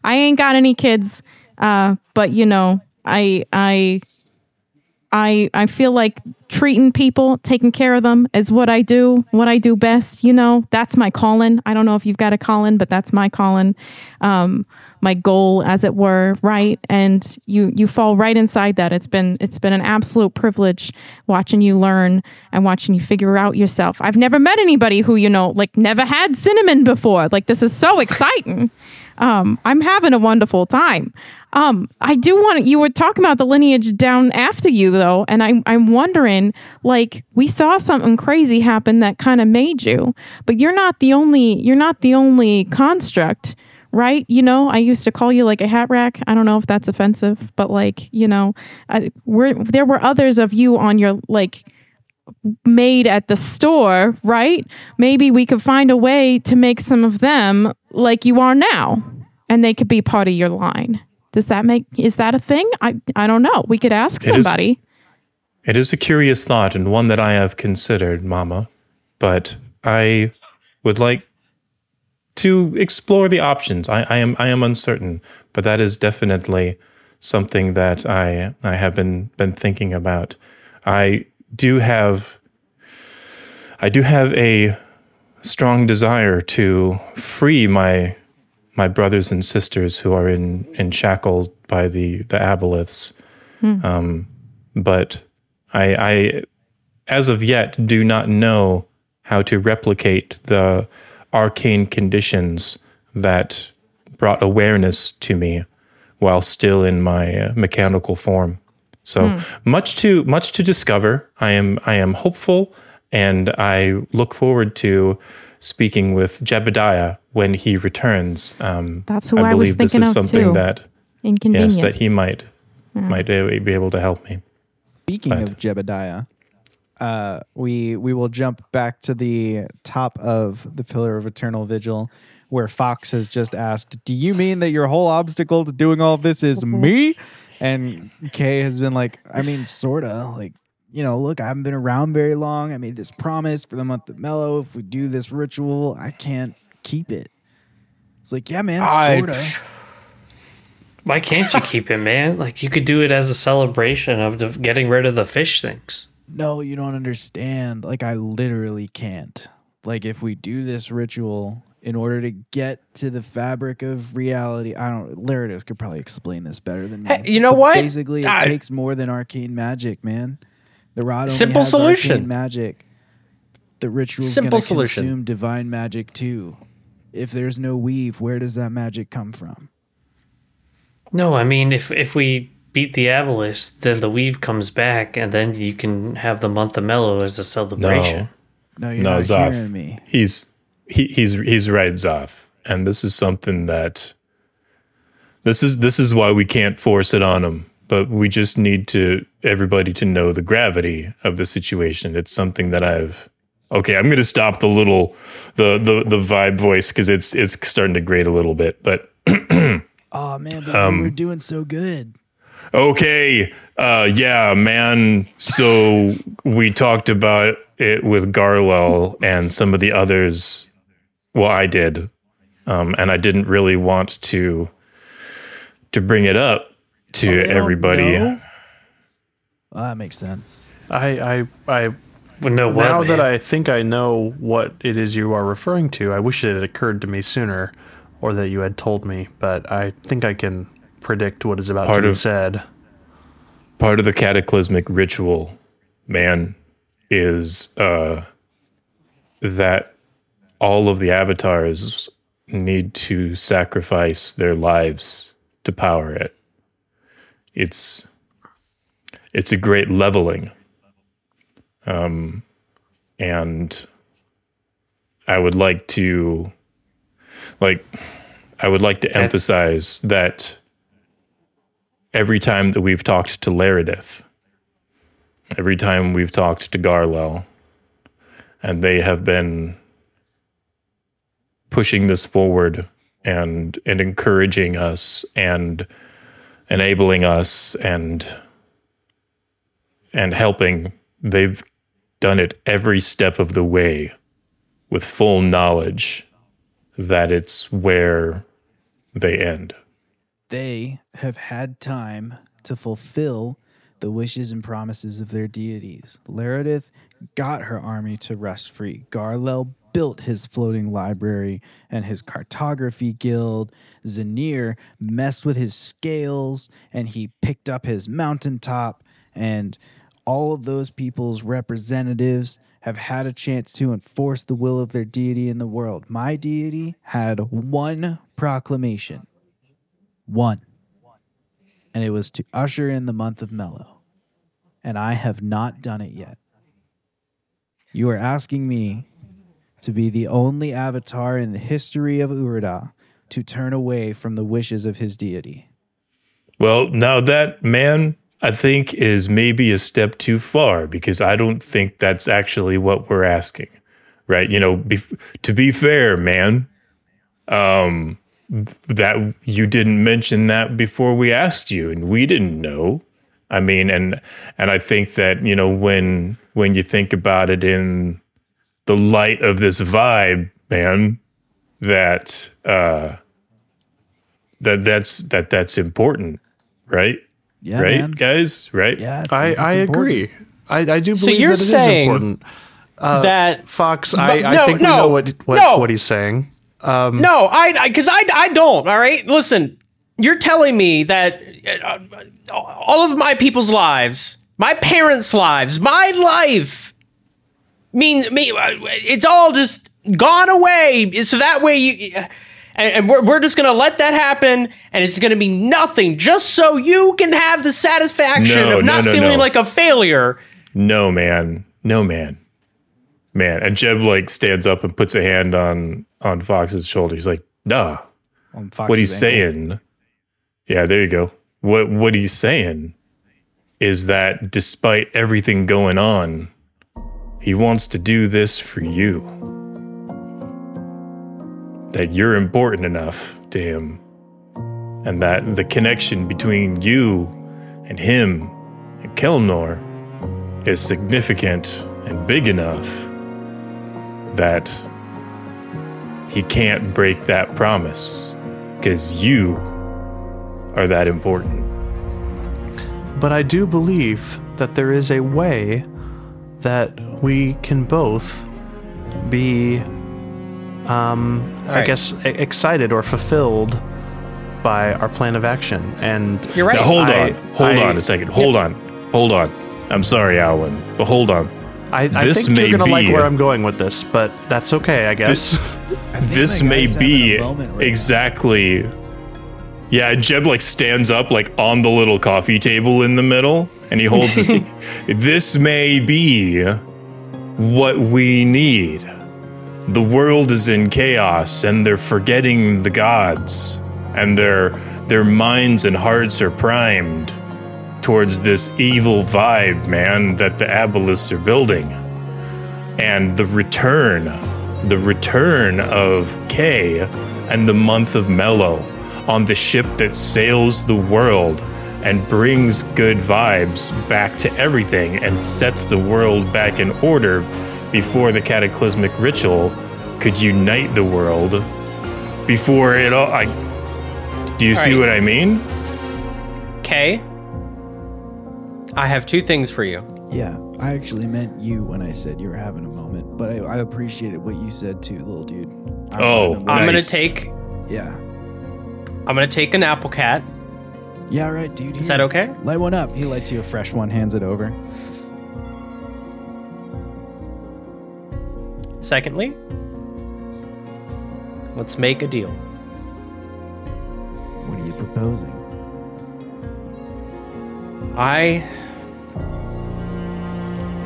I ain't got any kids uh but you know i i I I feel like treating people, taking care of them is what I do, what I do best. You know, that's my calling. I don't know if you've got a calling, but that's my calling, um, my goal, as it were, right? And you you fall right inside that. It's been it's been an absolute privilege watching you learn and watching you figure out yourself. I've never met anybody who you know like never had cinnamon before. Like this is so exciting. Um, I'm having a wonderful time. Um, I do want you were talking about the lineage down after you though, and I'm I'm wondering like we saw something crazy happen that kind of made you, but you're not the only you're not the only construct, right? You know, I used to call you like a hat rack. I don't know if that's offensive, but like you know, I, we're, there were others of you on your like made at the store, right? Maybe we could find a way to make some of them like you are now and they could be part of your line. Does that make is that a thing? I I don't know. We could ask It is- somebody. It is a curious thought and one that I have considered, Mama, but I would like to explore the options. I, I am I am uncertain, but that is definitely something that I I have been been thinking about. I do have I do have a strong desire to free my my brothers and sisters who are in in shackles by the the aboleths. Um, but I, I, as of yet, do not know how to replicate the arcane conditions that brought awareness to me while still in my uh, mechanical form. So much to much to discover. I am I am hopeful, and I look forward to speaking with Jebediah when he returns. Um, That's who I was believe this thinking is of, something too. that Inconvenient. yes, that he might might uh, be able to help me. Speaking Right. of Jebediah, uh, we we will jump back to the top of the Pillar of Eternal Vigil, where Fox has just asked, "Do you mean that your whole obstacle to doing all of this is (laughs) me?" And Kay has been like, "I mean, sorta. Like, you know, look, I haven't been around very long. I made this promise for the month of Mellow. If we do this ritual, I can't keep it." It's like, "Yeah, man, I- sorta." Why can't you keep it, man? (laughs) Like you could do it as a celebration of the, getting rid of the fish things. No, you don't understand. Like I literally can't. Like if we do this ritual, in order to get to the fabric of reality. I don't. Laridus could probably explain this better than me. Hey, you know But what? Basically, it I- takes more than arcane magic, man. The rod only Simple has solution. magic. The ritual's Simple gonna solution. consume divine magic too. If there's no weave, where does that magic come from? No, I mean if if we beat the Abalist, then the weave comes back, and then you can have the month of Mellow as a celebration. No, No, you're no, not Zoth. hearing me. He's he, he's he's right, Zoth. And this is something that this is this is why we can't force it on him. But we just need to everybody to know the gravity of the situation. It's something that I've okay. I'm going to stop the little the the the vibe voice because it's it's starting to grate a little bit. But (clears throat) Oh man, but Um, we're doing so good. Okay. Uh yeah, man. So we talked about it with Garwell and some of the others. Well, I did. Um and I didn't really want to to bring it up to They don't everybody. know? Oh, that makes sense. I, I, I Well, no, what, now that? I think I know what it is you are referring to, I wish it had occurred to me sooner, or that you had told me. But I think I can predict what is about Part to be of- said. Part of the cataclysmic ritual, man, is uh that all of the avatars need to sacrifice their lives to power it. It's it's a great leveling. Um and I would like to like I would like to emphasize that every time that we've talked to Laridith, every time we've talked to Garlel, and they have been pushing this forward and and encouraging us and enabling us and and helping they've done it every step of the way with full knowledge that it's where they end They have had time to fulfill the wishes and promises of their deities. Laredith got her army to rest free. Garlel built his floating library and his cartography guild. Zanir messed with his scales and he picked up his mountaintop. And all of those people's representatives have had a chance to enforce the will of their deity in the world. My deity had one proclamation one. And it was to usher in the month of Mellow. And I have not done it yet. You are asking me to be the only avatar in the history of Urida to turn away from the wishes of his deity. Well, now that man, I think is maybe a step too far because I don't think that's actually what we're asking, right? You know, bef- to be fair, man, um, that you didn't mention that before we asked you, and we didn't know. I mean, and and I think that you know when when you think about it in the light of this vibe, man, that uh, that that's that that's important, right? Yeah, right, man. guys, right? Yeah, it's- I, it's I important. agree. I, I do So believe you're that it is saying important. that Fox, But I, I no, think we know what what, no. what he's saying. Um, No, I because I, I don't. All right, listen. You're telling me that uh, all of my people's lives, my parents' lives, my life means me. It's all just gone away. So that way you. And, and we're, we're just gonna let that happen, and it's gonna be nothing, just so you can have the satisfaction No, of not no, no, feeling no. like a failure. No, man. No, man. Man. And Jeb like stands up and puts a hand on on Fox's shoulder. He's like, nah. What he's Fox's ankle. saying. Yeah, there you go. What what he's saying is that despite everything going on, he wants to do this for you. That you're important enough to him. And that the connection between you and him and Kelnor is significant and big enough that he can't break that promise because you are that important. But I do believe that there is a way that we can both be um, I guess, excited or fulfilled by our plan of action. And You're right. Now, hold I- on. Hold I- on a second. Hold on. Hold on. I'm sorry, Alan, but hold on. I, I This think may you're gonna like where I'm going with this, but that's okay, I guess. This my may be a moment right now. exactly. Yeah, Jeb like stands up like on the little coffee table in the middle, and he holds his. (laughs) this may be what we need. The world is in chaos, and they're forgetting the gods, and their their minds and hearts are primed towards this evil vibe, man, that the abelisks are building and the return, the return of Kay and the month of Mellow on the ship that sails the world and brings good vibes back to everything and sets the world back in order before the cataclysmic ritual could unite the world before it all I Do you see right. what I mean? Kay, I have two things for you. Yeah, I actually meant you when I said you were having a moment, but I, I appreciated what you said too, little dude. I'm Oh, having a I'm gonna take yeah, I'm gonna take an apple cat. Yeah, right, dude. Is that okay? Light one up. He lights you a fresh one, hands it over. Secondly, let's make a deal. What are you proposing? I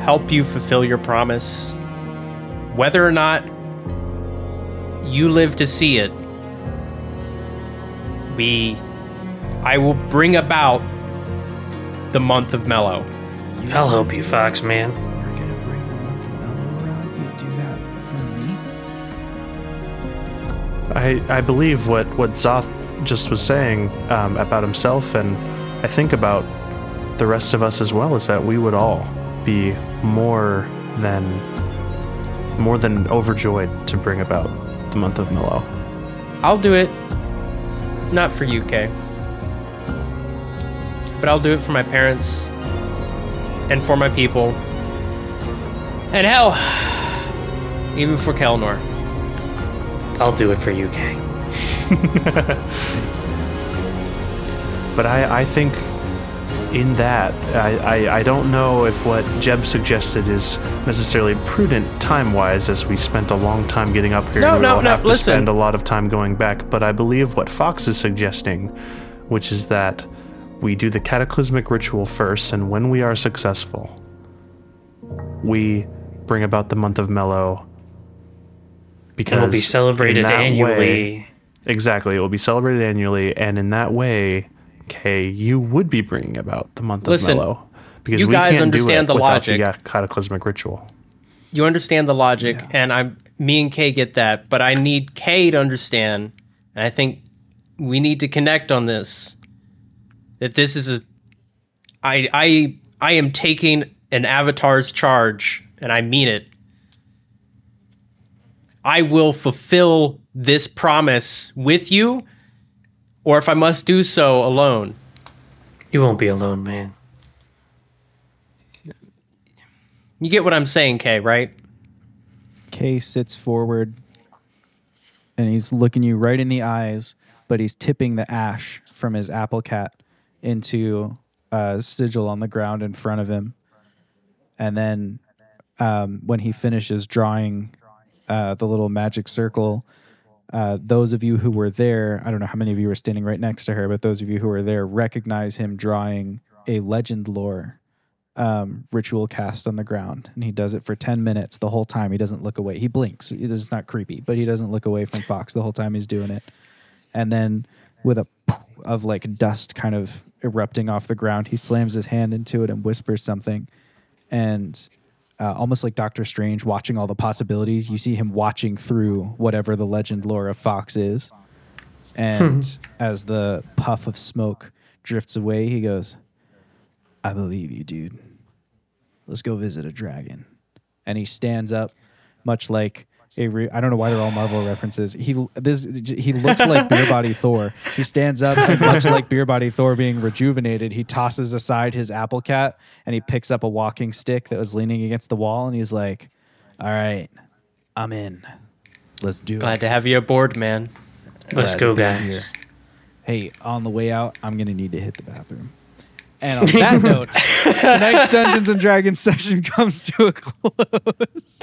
help you fulfill your promise. Whether or not you live to see it, we I will bring about the month of Mellow. I'll help you, Fox man. You're gonna bring the month of mellow around. You do that for me? I, I believe what, what Zoth just was saying um, about himself, and I think about the rest of us as well, is that we would all be more than more than overjoyed to bring about the month of Mellow. I'll do it not for you, Kay. But I'll do it for my parents and for my people. And hell, even for Kelnor. I'll do it for you, Kay. (laughs) But I, I think in that, I, I, I don't know if what Jeb suggested is necessarily prudent time wise, as we spent a long time getting up here No, and we no, will no, have to listen. spend a lot of time going back. But I believe what Fox is suggesting, which is that we do the cataclysmic ritual first, and when we are successful, we bring about the month of Mellow. Because It will be in celebrated that annually. way- Exactly. It will be celebrated annually, and in that way, Kay, you would be bringing about the month Listen, of Mellow because you we guys can't understand do the it without logic. the uh, cataclysmic ritual. You understand the logic, and I'm me and Kay get that, but I need Kay to understand, and I think we need to connect on this. That this is a I I I am taking an avatar's charge, and I mean it. I will fulfill this promise with you, or if I must do so alone. You won't be alone, man. You get what I'm saying, Kay, right? Kay sits forward and he's looking you right in the eyes, but he's tipping the ash from his apple cat into a sigil on the ground in front of him. And then um, when he finishes drawing uh, the little magic circle, uh, those of you who were there, I don't know how many of you were standing right next to her, but those of you who were there recognize him drawing a legend lore um, ritual cast on the ground, and he does it for ten minutes the whole time. He doesn't look away. He blinks. It is not creepy, but he doesn't look away from Fox the whole time he's doing it. And then, with a of like dust kind of erupting off the ground, he slams his hand into it and whispers something, and uh, almost like Doctor Strange watching all the possibilities. You see him watching through whatever the legend lore of Fox is. And as the puff of smoke drifts away, he goes, I believe you, dude. Let's go visit a dragon. And he stands up, much like a re- I don't know why they're all Marvel references. He this he looks like Beer Body (laughs) Thor. He stands up, much like Beer Body Thor being rejuvenated. He tosses aside his apple cat and he picks up a walking stick that was leaning against the wall, and he's like, "All right, I'm in." Let's do Glad it. Glad to have you aboard, man. Let's Glad go, guys. here. Hey, on the way out, I'm gonna need to hit the bathroom. And on that (laughs) note, tonight's Dungeons and Dragons session comes to a close.